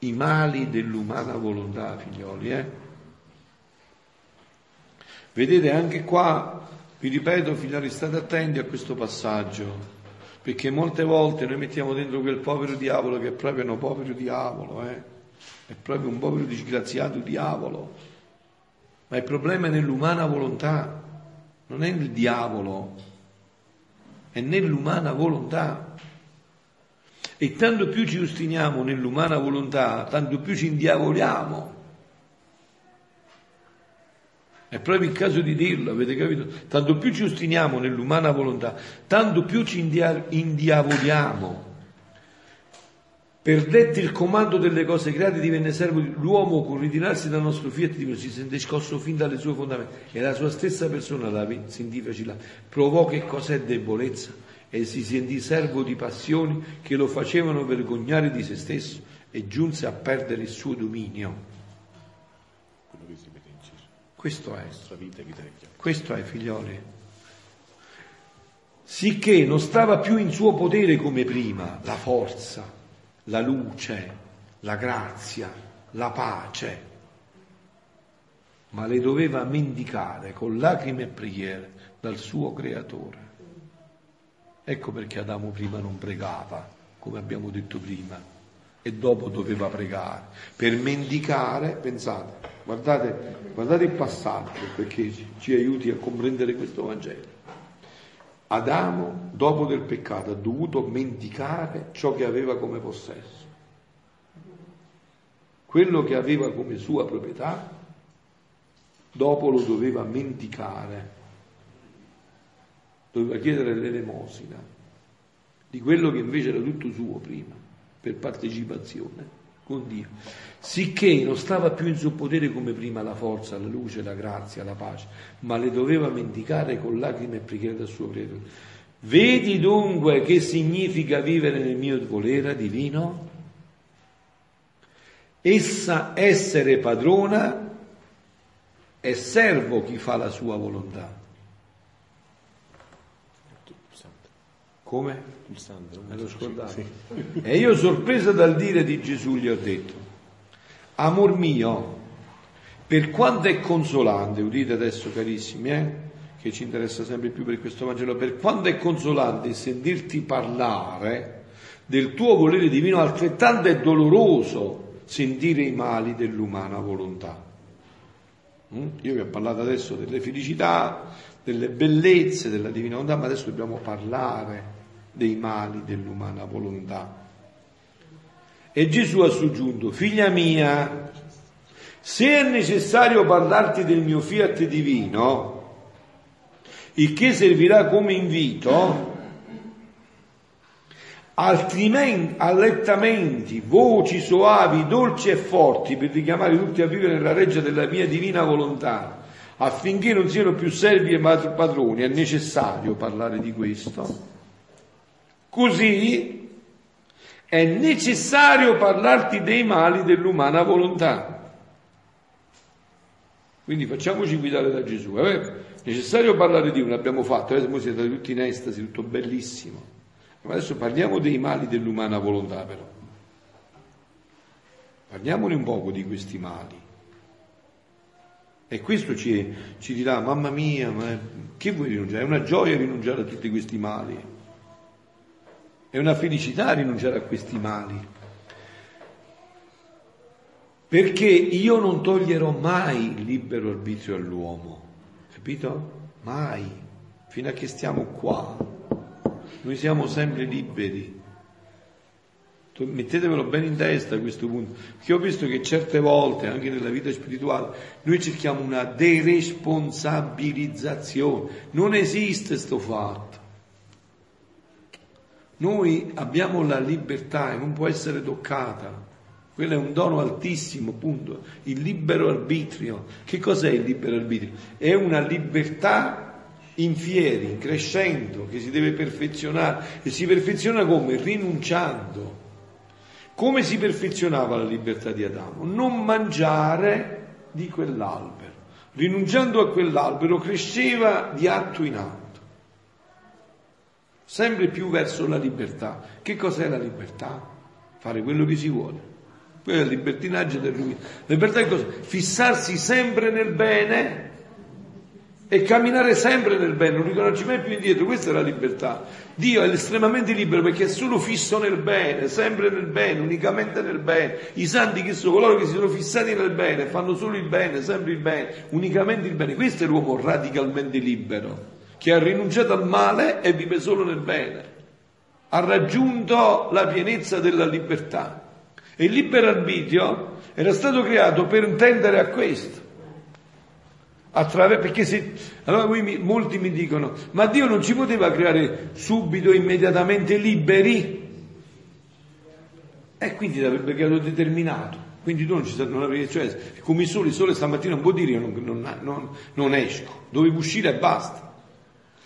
I mali dell'umana volontà, figlioli, eh? Vedete anche qua, vi ripeto, figlioli, state attenti a questo passaggio, perché molte volte noi mettiamo dentro quel povero diavolo che è proprio un povero diavolo, eh? è proprio un povero disgraziato diavolo, ma il problema è nell'umana volontà, non è nel diavolo, è nell'umana volontà. E tanto più ci ostiniamo nell'umana volontà, tanto più ci indiavoliamo. È proprio il caso di dirlo, avete capito? Tanto più ci ostiniamo nell'umana volontà, tanto più ci indiavoliamo. Perdette il comando delle cose create, divenne servo l'uomo con ritirarsi dal nostro fiat divino, si sente scosso fin dalle sue fondamenta e la sua stessa persona la sentì vacillare, provò che cos'è debolezza e si sentì servo di passioni che lo facevano vergognare di se stesso e giunse a perdere il suo dominio. Quello che si mette in giro. Questo è. Questo è, figlioli. Sicché non stava più in suo potere come prima la forza la luce, la grazia, la pace, ma le doveva mendicare con lacrime e preghiere dal suo creatore. Ecco perché Adamo prima non pregava, come abbiamo detto prima, e dopo doveva pregare. Per mendicare, pensate, guardate, guardate il passaggio perché ci aiuti a comprendere questo Vangelo. Adamo, dopo del peccato, ha dovuto mendicare ciò che aveva come possesso. Quello che aveva come sua proprietà, dopo lo doveva mendicare, doveva chiedere l'elemosina di quello che invece era tutto suo prima, per partecipazione con Dio, sicché non stava più in suo potere come prima la forza, la luce, la grazia, la pace, ma le doveva mendicare con lacrime e preghiere dal suo creatore. Vedi dunque che significa vivere nel mio volere divino? Essa essere padrona è servo chi fa la sua volontà. Come? Pulsante. Me lo scordavo. Sì. E io sorpreso dal dire di Gesù gli ho detto, amor mio, per quanto è consolante, udite adesso carissimi, eh, che ci interessa sempre più per questo Vangelo, per quanto è consolante sentirti parlare del tuo volere divino, altrettanto è doloroso sentire i mali dell'umana volontà. Mm? Io vi ho parlato adesso delle felicità, delle bellezze della divina volontà, ma adesso dobbiamo parlare dei mali dell'umana volontà. E Gesù ha soggiunto, figlia mia, se è necessario parlarti del mio fiat divino, il che servirà come invito, altrimenti allettamenti, voci soavi, dolci e forti per richiamare tutti a vivere nella reggia della mia divina volontà, affinché non siano più servi e padroni, è necessario parlare di questo. Così è necessario parlarti dei mali dell'umana volontà. Quindi facciamoci guidare da Gesù. È necessario parlare di uno, abbiamo fatto, adesso siete stati tutti in estasi, tutto bellissimo. Ma adesso parliamo dei mali dell'umana volontà però. Parliamone un poco di questi mali. E questo ci, ci dirà, mamma mia, ma che vuoi rinunciare? È una gioia rinunciare a tutti questi mali. È una felicità rinunciare a questi mali. Perché io non toglierò mai libero arbitrio all'uomo, capito? Mai, fino a che stiamo qua. Noi siamo sempre liberi. Mettetevelo bene in testa a questo punto, perché ho visto che certe volte, anche nella vita spirituale, noi cerchiamo una deresponsabilizzazione. Non esiste sto fatto. Noi abbiamo la libertà e non può essere toccata. Quello è un dono altissimo, punto. Il libero arbitrio. Che cos'è il libero arbitrio? È una libertà in fieri, crescendo, che si deve perfezionare e si perfeziona come? Rinunciando. Come si perfezionava la libertà di Adamo? Non mangiare di quell'albero. Rinunciando a quell'albero cresceva di atto in atto, sempre più verso la libertà. Che cos'è la libertà? Fare quello che si vuole. Quello è il libertinaggio del ruino. Libertà è cosa? Fissarsi sempre nel bene e camminare sempre nel bene, non ritornarci mai più indietro, questa è la libertà. Dio è estremamente libero perché è solo fisso nel bene, sempre nel bene, unicamente nel bene. I santi che sono coloro che si sono fissati nel bene, fanno solo il bene, sempre il bene, unicamente il bene. Questo è l'uomo radicalmente libero, che ha rinunciato al male e vive solo nel bene. Ha raggiunto la pienezza della libertà. E il libero arbitrio era stato creato per intendere a questo Attraver- perché se, allora mi, molti mi dicono, ma Dio non ci poteva creare subito, immediatamente liberi? E quindi l'avrebbe creato determinato. Quindi tu non ci non avevi, cioè, come il sole, il sole stamattina non può dire io non, non, non, non esco, dovevo uscire e basta.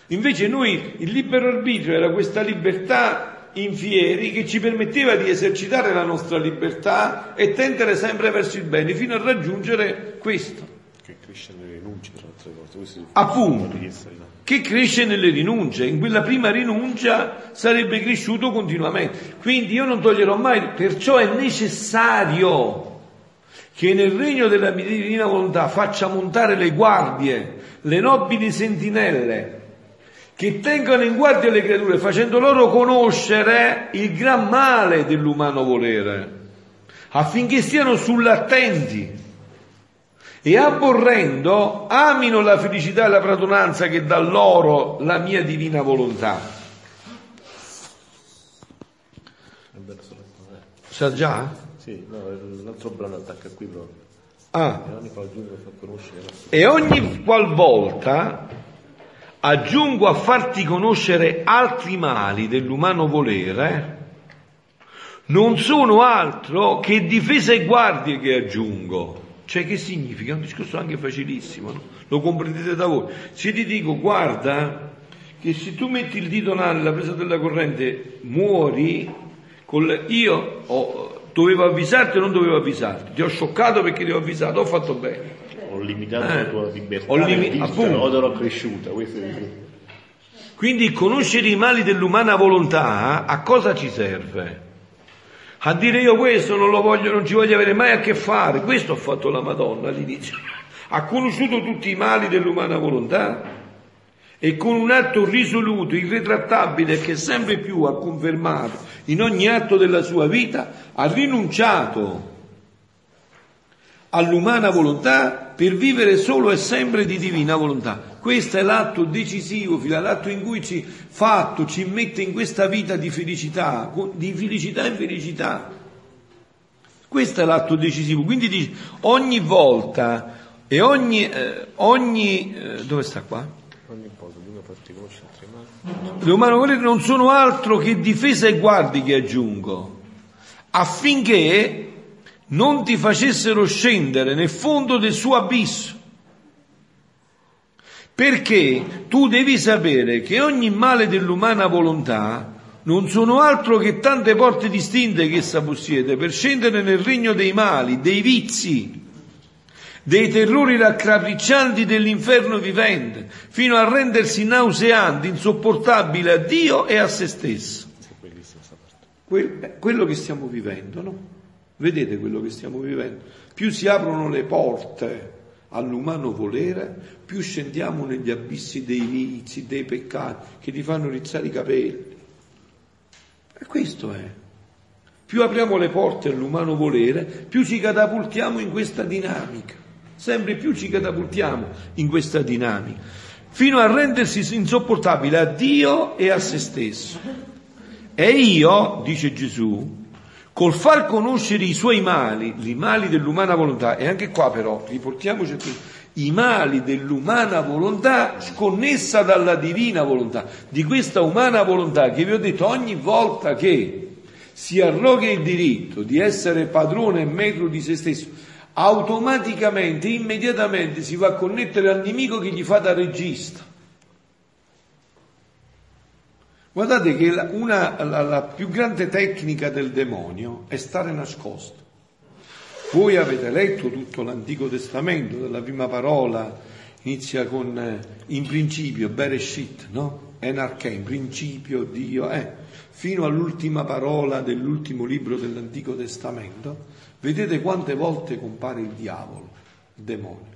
Invece noi, il libero arbitrio era questa libertà in fieri che ci permetteva di esercitare la nostra libertà e tendere sempre verso il bene fino a raggiungere questo. Che cresce nelle rinunce, tra altre cose. Appunto, che cresce nelle rinunce. In quella prima rinuncia sarebbe cresciuto continuamente. Quindi io non toglierò mai, perciò è necessario che nel regno della divina volontà faccia montare le guardie, le nobili sentinelle, che tengano in guardia le creature, facendo loro conoscere il gran male dell'umano volere, affinché stiano sull'attenti e aborrendo amino la felicità e la pratonanza che dà loro la mia divina volontà. Sa già? Sì, no, l'altro brano attacca qui proprio. Ah. E ogni qualvolta aggiungo a farti conoscere altri mali dell'umano volere, non sono altro che difese e guardie che aggiungo cioè che significa? È un discorso anche facilissimo, no? lo comprendete da voi. Se ti dico guarda che se tu metti il dito nella presa della corrente muori, col, io ho, dovevo avvisarti o non dovevo avvisarti? Ti ho scioccato perché ti ho avvisato, ho fatto bene. Ho limitato eh, la tua libertà, ho limi- l'ho cresciuta. Quindi conoscere i mali dell'umana volontà a cosa ci serve? a dire io questo non lo voglio, non ci voglio avere mai a che fare. Questo ha fatto la Madonna all'inizio. Ha conosciuto tutti i mali dell'umana volontà e con un atto risoluto, irretrattabile, che sempre più ha confermato in ogni atto della sua vita, ha rinunciato all'umana volontà per vivere solo e sempre di divina volontà. Questo è l'atto decisivo, l'atto in cui ci fatto, ci mette in questa vita di felicità, di felicità in felicità. Questo è l'atto decisivo. Quindi dice, ogni volta e ogni, eh, ogni eh, dove sta qua? Ogni volta, l'uno farti conoscere, altri Le umane volere non sono altro che difesa e guardi che aggiungo, affinché non ti facessero scendere nel fondo del suo abisso. Perché tu devi sapere che ogni male dell'umana volontà non sono altro che tante porte distinte che essa possiede per scendere nel regno dei mali, dei vizi, dei terrori raccapriccianti dell'inferno vivente, fino a rendersi nauseanti, insopportabile a Dio e a se stesso. Que- quello che stiamo vivendo, no? Vedete quello che stiamo vivendo? Più si aprono le porte all'umano volere, più scendiamo negli abissi dei vizi, dei peccati che ti fanno rizzare i capelli. E questo è. Più apriamo le porte all'umano volere, più ci catapultiamo in questa dinamica. Sempre più ci catapultiamo in questa dinamica, fino a rendersi insopportabile a Dio e a se stesso. E io, dice Gesù, col far conoscere i suoi mali, i mali dell'umana volontà, e anche qua però riportiamoci qui, i mali dell'umana volontà sconnessa dalla divina volontà, di questa umana volontà che vi ho detto ogni volta che si arroga il diritto di essere padrone e metro di se stesso, automaticamente, immediatamente si va a connettere al nemico che gli fa da regista. Guardate che la, una, la, la più grande tecnica del demonio è stare nascosto. Voi avete letto tutto l'Antico Testamento, dalla prima parola inizia con eh, in principio, Bereshit, no? Enarche, in principio Dio, eh, fino all'ultima parola dell'ultimo libro dell'Antico Testamento, vedete quante volte compare il diavolo, il demonio.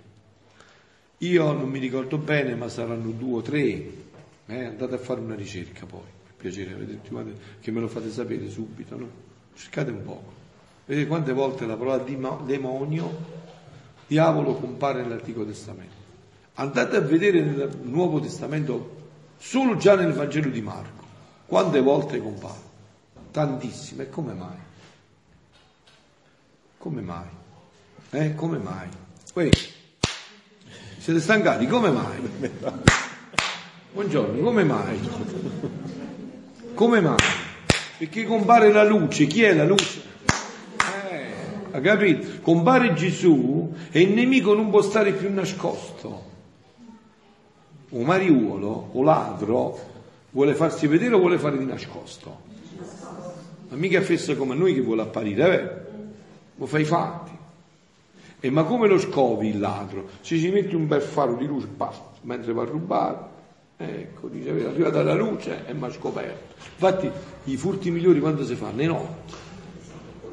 Io non mi ricordo bene, ma saranno due o tre, eh, andate a fare una ricerca poi, per piacere, vedete, che me lo fate sapere subito, no? Cercate un po'. Vedete quante volte la parola demonio, diavolo compare nell'Antico Testamento. Andate a vedere nel Nuovo Testamento, solo già nel Vangelo di Marco, quante volte compare. Tantissime. E come mai? Come mai? Eh, come mai? Poi, siete stancati? Come mai? Buongiorno, come mai? Come mai? Perché compare la luce, chi è la luce? Eh, ha capito? Compare Gesù e il nemico non può stare più nascosto. O mariuolo o ladro vuole farsi vedere o vuole fare di nascosto? Ma mica fessa come noi che vuole apparire, eh? Lo fai fatti. E ma come lo scovi il ladro? Se ci metti un bel faro di luce, basta, mentre va a rubare, Ecco, dice, è arrivata la luce e mi ha scoperto. Infatti i furti migliori quando si fanno? Nei notti.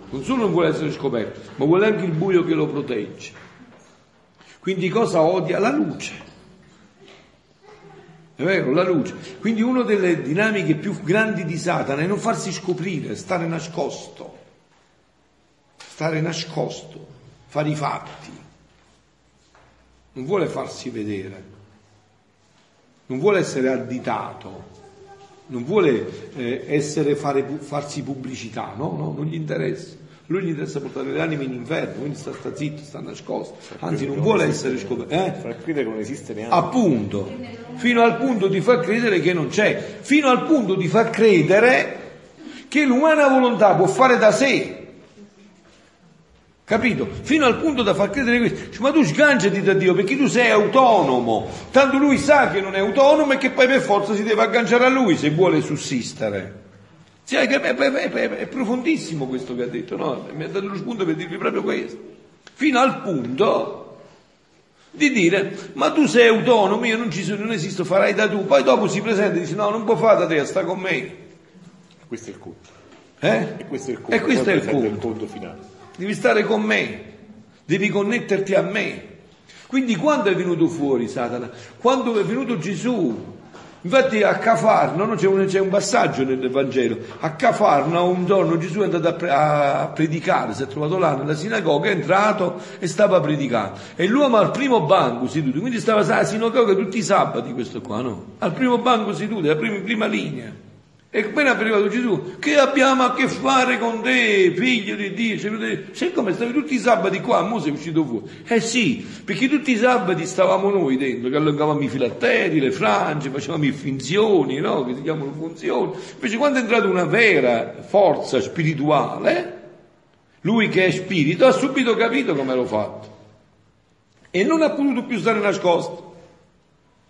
Non solo non vuole essere scoperto, ma vuole anche il buio che lo protegge. Quindi cosa odia? La luce. È vero, la luce. Quindi una delle dinamiche più grandi di Satana è non farsi scoprire, stare nascosto. Stare nascosto, fare i fatti. Non vuole farsi vedere non vuole essere additato, non vuole eh, essere, fare, farsi pubblicità, no? no? Non gli interessa. Lui gli interessa portare le anime in inferno, quindi sta, sta zitto, sta nascosto, anzi non vuole essere scoperto. Eh? Far credere che non esiste neanche. Appunto, fino al punto di far credere che non c'è, fino al punto di far credere che l'umana volontà può fare da sé, Capito? Fino al punto da far credere questo. Ma tu sganciati da Dio perché tu sei autonomo. Tanto lui sa che non è autonomo e che poi per forza si deve agganciare a lui se vuole sussistere. Sì, è, profondissimo questo che ha detto, no? Mi ha dato lo spunto per dirvi proprio questo. Fino al punto di dire, ma tu sei autonomo, io non ci sono, non esisto, farai da tu. Poi dopo si presenta e dice, no, non può fare da te, sta con me. Questo è il conto. Eh? E questo è il conto. E questo è il conto. il conto finale devi stare con me, devi connetterti a me. Quindi quando è venuto fuori Satana? Quando è venuto Gesù Infatti a Cafarno, no, c'è, un, c'è, un, passaggio nel Vangelo, a Cafarno un giorno Gesù è andato a, pre- a, predicare, si è trovato là nella sinagoga, è entrato e stava predicando. E l'uomo al primo banco seduto, quindi stava alla sinagoga tutti i sabati questo qua, no? Al primo banco seduto, alla prima, prima linea. E appena è arrivato Gesù, che abbiamo a che fare con te, figlio di Dio? Sai come stavi tutti i sabati qua, mo sei uscito fuori? Eh sì, perché tutti i sabati stavamo noi dentro, che allungavamo i filatteri, le frange, facevamo finzioni, no? Che si chiamano funzioni. Invece quando è entrata una vera forza spirituale, lui che è spirito ha subito capito come l'ho fatto. E non ha potuto più stare nascosto.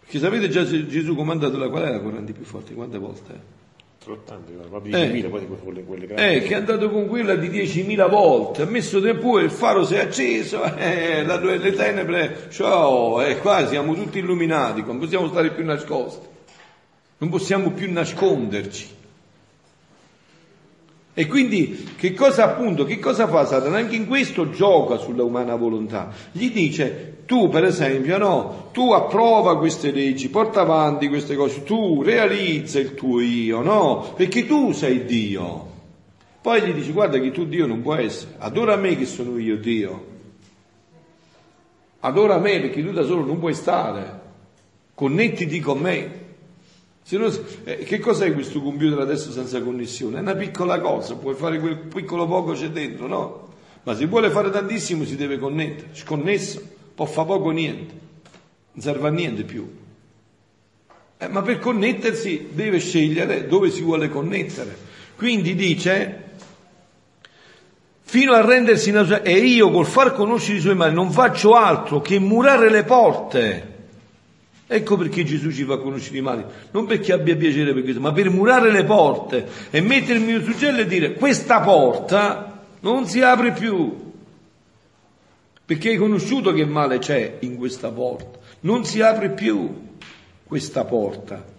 Perché sapete già Gesù comandato la qual è la corrente più forte? Quante volte? Trottanti, ma 10.000, poi quelle, quelle grandi. Eh, che è andato con quella di 10.000 volte, ha messo tempo il faro si è acceso, eh, la, le tenebre, ciao, e eh, qua siamo tutti illuminati, non possiamo stare più nascosti, non possiamo più nasconderci. E quindi che cosa appunto, che cosa fa Satana? Anche in questo gioca sulla umana volontà. Gli dice, tu per esempio, no, tu approva queste leggi, porta avanti queste cose, tu realizza il tuo io, no? Perché tu sei Dio. Poi gli dici, guarda che tu Dio non può essere, adora me che sono io Dio. Adora me perché tu da solo non puoi stare. Connettiti con me. No, eh, che cos'è questo computer adesso senza connessione? È una piccola cosa, puoi fare quel piccolo poco c'è dentro, no? Ma se vuole fare tantissimo si deve connettere, sconnesso, può fare poco niente, non serve a niente più. Eh, ma per connettersi deve scegliere dove si vuole connettere. Quindi dice, fino a rendersi naturale, e io col far conoscere i suoi mali non faccio altro che murare le porte Ecco perché Gesù ci fa conoscere i mali, non perché abbia piacere per questo, ma per murare le porte e mettermi un suggello e dire questa porta non si apre più. Perché hai conosciuto che male c'è in questa porta. Non si apre più questa porta.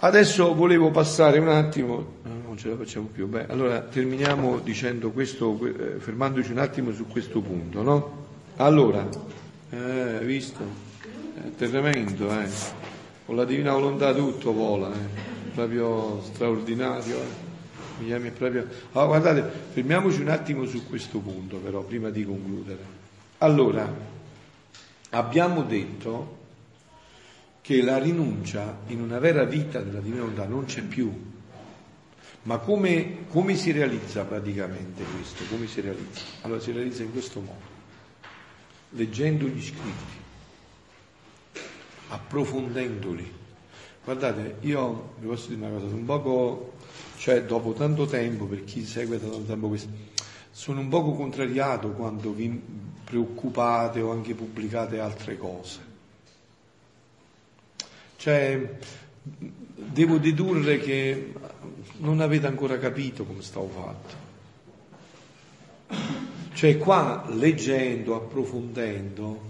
Adesso volevo passare un attimo, non ce la facciamo più, beh, allora terminiamo dicendo questo, eh, fermandoci un attimo su questo punto, no? Allora, eh, visto? È tremendo, eh. Con la divina volontà tutto vola, eh. Proprio straordinario, eh. Proprio... Allora, guardate, fermiamoci un attimo su questo punto, però, prima di concludere. Allora, abbiamo detto che la rinuncia in una vera vita della divina volontà non c'è più. Ma come, come si realizza praticamente questo? Come si realizza? Allora si realizza in questo modo leggendo gli scritti, approfondendoli. Guardate, io vi posso dire una cosa, sono un poco, cioè dopo tanto tempo, per chi segue da tanto tempo questo, sono un poco contrariato quando vi preoccupate o anche pubblicate altre cose. Cioè, devo dedurre che non avete ancora capito come stavo fatto. Cioè qua leggendo, approfondendo,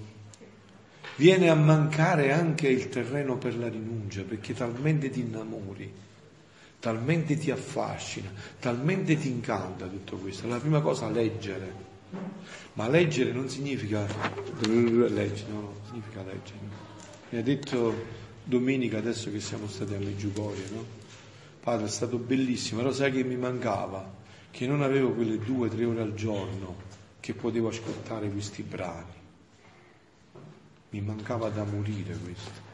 viene a mancare anche il terreno per la rinuncia, perché talmente ti innamori, talmente ti affascina, talmente ti incanta tutto questo. La prima cosa leggere, ma leggere non significa leggere, no, significa leggere. Mi ha detto domenica, adesso che siamo stati a Meggiugorie, no? Padre, è stato bellissimo, però sai che mi mancava? Che non avevo quelle due, tre ore al giorno che potevo ascoltare questi brani. Mi mancava da morire questo.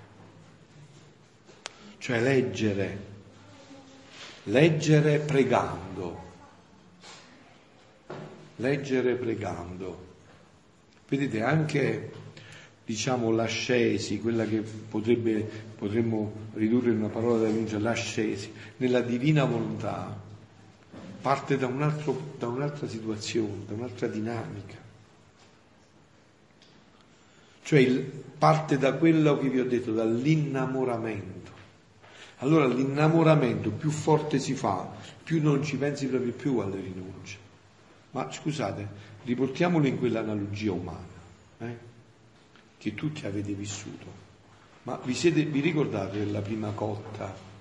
Cioè leggere, leggere pregando, leggere pregando. Vedete anche diciamo l'ascesi, quella che potrebbe, potremmo ridurre in una parola da rinuncia, l'ascesi, nella divina volontà, parte da, un altro, da un'altra situazione, da un'altra dinamica. Cioè parte da quello che vi ho detto, dall'innamoramento. Allora l'innamoramento più forte si fa, più non ci pensi proprio più alle rinunce. Ma scusate, riportiamolo in quell'analogia umana, eh, che tutti avete vissuto. Ma vi, siete, vi ricordate della prima cotta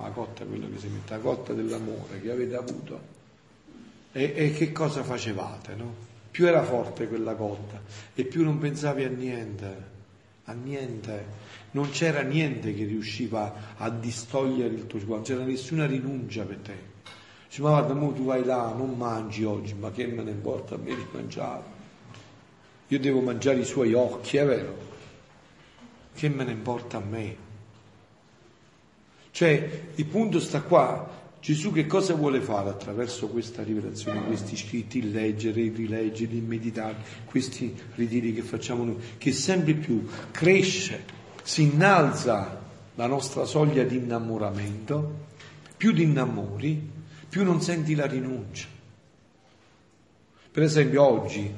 la cotta, quello che si mette, la cotta dell'amore che avete avuto. E, e che cosa facevate, no? Più era forte quella cotta e più non pensavi a niente. A niente. Non c'era niente che riusciva a distogliere il tuo cuore, non c'era nessuna rinuncia per te. Dice, ma guarda, mo tu vai là, non mangi oggi, ma che me ne importa a me di mangiare? Io devo mangiare i suoi occhi, è vero? Che me ne importa a me? Cioè, il punto sta qua. Gesù che cosa vuole fare attraverso questa rivelazione, questi scritti, leggere, il rileggere, il meditare, questi ritiri che facciamo noi, che sempre più cresce, si innalza la nostra soglia di innamoramento, più ti innamori, più non senti la rinuncia. Per esempio oggi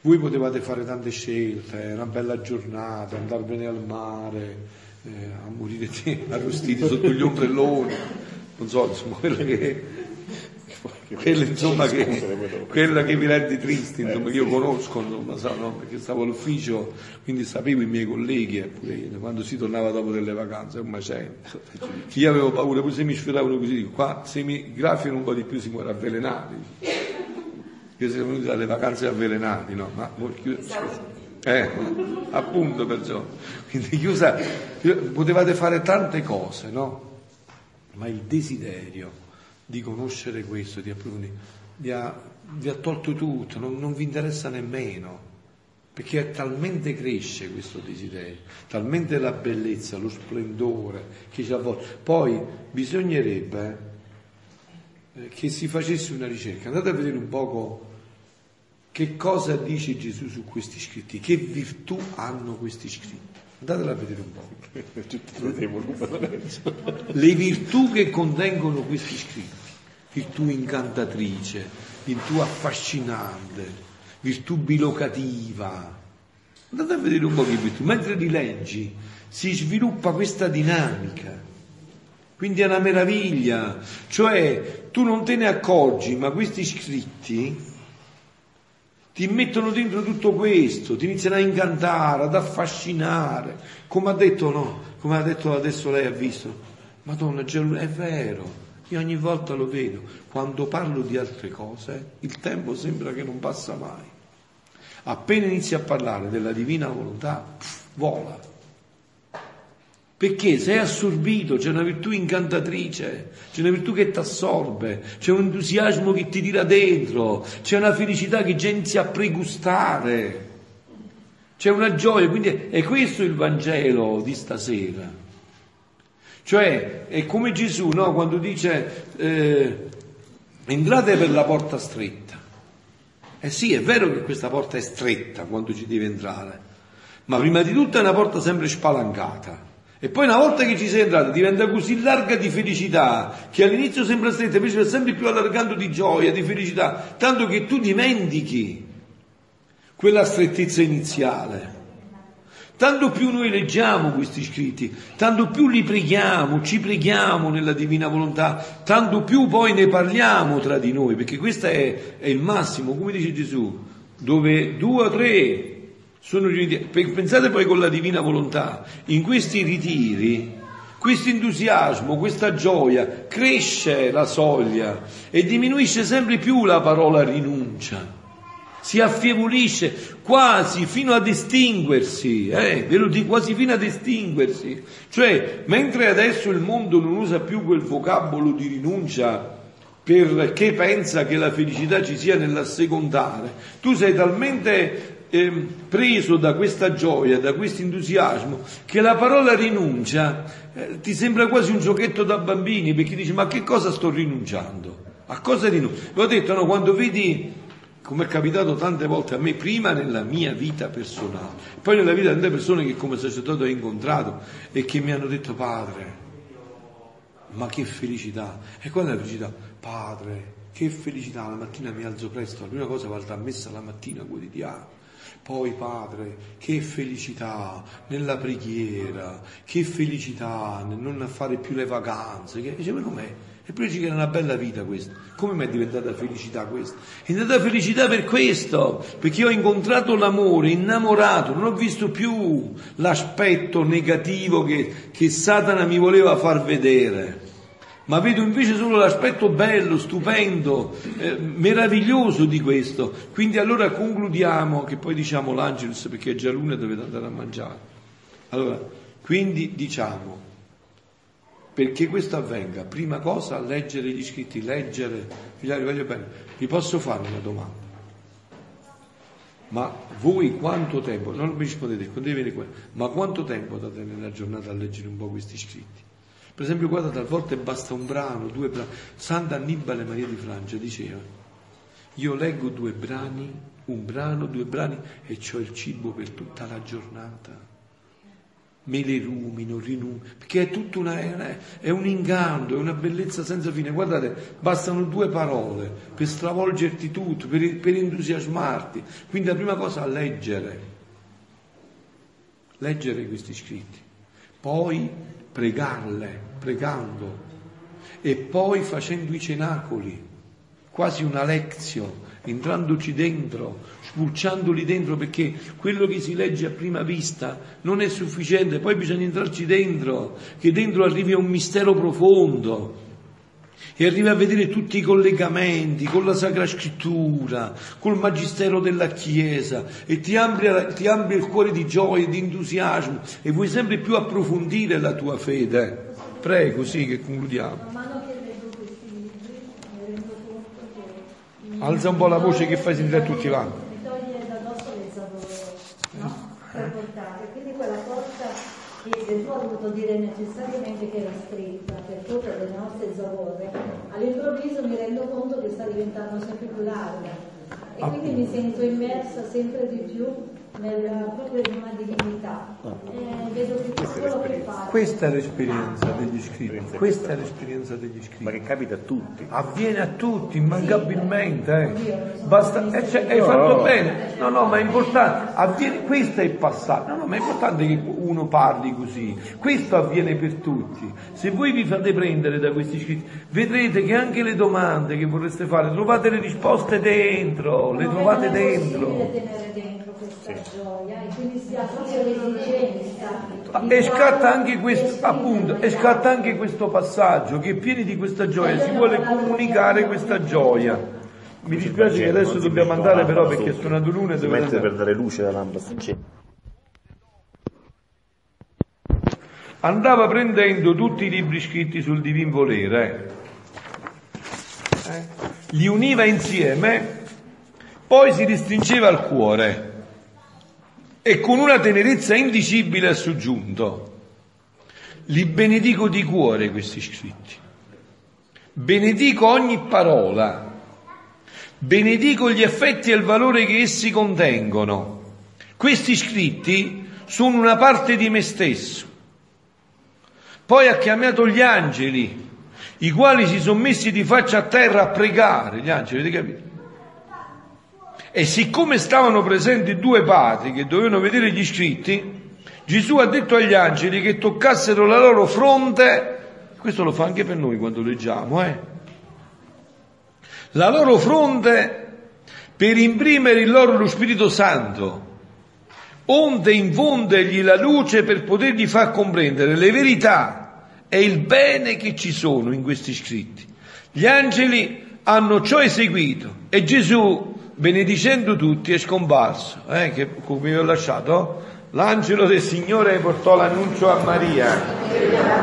voi potevate fare tante scelte, una bella giornata, andarvene al mare, eh, a morire arrostiti sotto gli ombrelloni, non so, insomma, quello che, quello, insomma, che, quella che mi rende triste, insomma, che io conosco, insomma, so, no? perché stavo all'ufficio, quindi sapevo i miei colleghi, eppure io, quando si tornava dopo delle vacanze, è un macello. Io avevo paura, poi se mi sfilavano così, dico, qua se mi graffiano un po' di più si muore avvelenati che siamo venuti dalle vacanze avvelenati, no? Ma eh, appunto perciò. Quindi chiusa, potevate fare tante cose, no? Ma il desiderio di conoscere questo, di approfondire, vi ha, vi ha tolto tutto, non, non vi interessa nemmeno perché talmente cresce questo desiderio, talmente la bellezza, lo splendore che ci avvolge. Poi bisognerebbe eh, che si facesse una ricerca, andate a vedere un poco che cosa dice Gesù su questi scritti? Che virtù hanno questi scritti? Andatela a vedere un po'. Le virtù che contengono questi scritti, virtù incantatrice, virtù affascinante, virtù bilocativa. Andate a vedere un po' che virtù. Mentre li leggi si sviluppa questa dinamica. Quindi è una meraviglia. Cioè tu non te ne accorgi, ma questi scritti ti mettono dentro tutto questo, ti iniziano a incantare, ad affascinare, come ha detto, no, come ha detto adesso lei ha visto, Madonna, è vero, io ogni volta lo vedo, quando parlo di altre cose, il tempo sembra che non passa mai. Appena inizi a parlare della divina volontà, pff, vola. Perché sei assorbito, c'è una virtù incantatrice, c'è una virtù che ti assorbe, c'è un entusiasmo che ti tira dentro, c'è una felicità che inizia a pregustare, c'è una gioia, quindi è questo il Vangelo di stasera. Cioè, è come Gesù, no? Quando dice eh, entrate per la porta stretta. Eh sì, è vero che questa porta è stretta quando ci deve entrare, ma prima di tutto è una porta sempre spalancata. E poi una volta che ci sei entrato diventa così larga di felicità che all'inizio sembra stretta, invece va sempre più allargando di gioia, di felicità, tanto che tu dimentichi quella strettezza iniziale. Tanto più noi leggiamo questi scritti, tanto più li preghiamo, ci preghiamo nella divina volontà, tanto più poi ne parliamo tra di noi, perché questo è, è il massimo, come dice Gesù, dove due o tre sono riuniti. Pensate poi con la divina volontà, in questi ritiri, questo entusiasmo, questa gioia, cresce la soglia e diminuisce sempre più la parola rinuncia. Si affievolisce quasi fino ad estinguersi, eh, ve lo dico, quasi fino ad estinguersi. Cioè, mentre adesso il mondo non usa più quel vocabolo di rinuncia perché pensa che la felicità ci sia nell'assecondare, tu sei talmente eh, preso da questa gioia, da questo entusiasmo, che la parola rinuncia eh, ti sembra quasi un giochetto da bambini, perché dici ma che cosa sto rinunciando? A cosa rinuncio? Vi ho detto, no, quando vedi, come è capitato tante volte a me, prima nella mia vita personale, poi nella vita tante persone che come sacerdote ho incontrato e che mi hanno detto, padre, ma che felicità! E qual è la felicità? Padre, che felicità, la mattina mi alzo presto, la prima cosa vado a messa la mattina quotidiana poi, Padre, che felicità nella preghiera, che felicità nel non fare più le vacanze. Che... Dice, ma com'è? Eppure che era una bella vita questa. Come mi è diventata felicità questa? È diventata felicità per questo, perché ho incontrato l'amore, innamorato, non ho visto più l'aspetto negativo che, che Satana mi voleva far vedere. Ma vedo invece solo l'aspetto bello, stupendo, eh, meraviglioso di questo. Quindi allora concludiamo, che poi diciamo l'Angelus perché è già l'una dovete andare a mangiare. Allora, quindi diciamo, perché questo avvenga, prima cosa leggere gli scritti, leggere, figliari voglio bene, vi posso fare una domanda? Ma voi quanto tempo, non mi rispondete, ma quanto tempo date nella giornata a leggere un po' questi scritti? Per esempio, guardate, a volte basta un brano, due brani. Santa Annibale Maria di Francia diceva, io leggo due brani, un brano, due brani e ho il cibo per tutta la giornata. Me le rumino, rinumino, perché è tutto una, è un inganno, è una bellezza senza fine. Guardate, bastano due parole per stravolgerti tutto, per, per entusiasmarti. Quindi la prima cosa è leggere, leggere questi scritti. Poi pregarle, pregando e poi facendo i cenacoli, quasi una lezione, entrandoci dentro, spulciandoli dentro perché quello che si legge a prima vista non è sufficiente, poi bisogna entrarci dentro, che dentro arrivi a un mistero profondo e arrivi a vedere tutti i collegamenti con la Sacra Scrittura, col Magistero della Chiesa e ti amplia, ti amplia il cuore di gioia, di entusiasmo e vuoi sempre più approfondire la tua fede. Prego, sì, che concludiamo. Alza un po' la voce che fai sentire a tutti quanti. Mi toglie da addosso le zavorre, no? Per portare. Quindi quella che Gesù ha dovuto dire necessariamente che era stretta per tutte le nostre zavorre, all'improvviso mi rendo conto che sta diventando sempre più larga e quindi mi sento immersa sempre di più nella propria divinità. Eh, vedo che tutto quello che fa. Questa è l'esperienza degli scritti, questa è l'esperienza degli scritti. Ma che capita a tutti. Avviene a tutti, immancabilmente. Eh. Basta, eh, cioè, hai fatto bene. No, no, ma è importante. Avviene, questo è il passato. No, no, ma è importante che uno parli così. Questo avviene per tutti. Se voi vi fate prendere da questi scritti, vedrete che anche le domande che vorreste fare, trovate le risposte dentro, le trovate dentro. tenere dentro questa gioia e quindi si ha proprio l'esigenza. E scatta anche questo, appunto, e scatta anche questo passaggio che pieni di questa gioia si vuole comunicare questa gioia. Mi dispiace che adesso dobbiamo andare però perché è suonato l'una e dovete per dare luce alla lampada. Andava prendendo tutti i libri scritti sul divin volere, eh? li univa insieme, poi si ristringeva al cuore e con una tenerezza indicibile ha soggiunto, li benedico di cuore questi scritti, benedico ogni parola, benedico gli effetti e il valore che essi contengono. Questi scritti sono una parte di me stesso. Poi ha chiamato gli angeli, i quali si sono messi di faccia a terra a pregare, gli angeli, avete capito? E siccome stavano presenti due padri che dovevano vedere gli scritti, Gesù ha detto agli angeli che toccassero la loro fronte, questo lo fa anche per noi quando leggiamo, eh? La loro fronte per imprimere in loro lo Spirito Santo, onde infondegli la luce per potergli far comprendere le verità e il bene che ci sono in questi scritti. Gli angeli hanno ciò eseguito e Gesù, benedicendo tutti, è scomparso. Eh, che, come vi ho lasciato? L'angelo del Signore portò l'annuncio a Maria.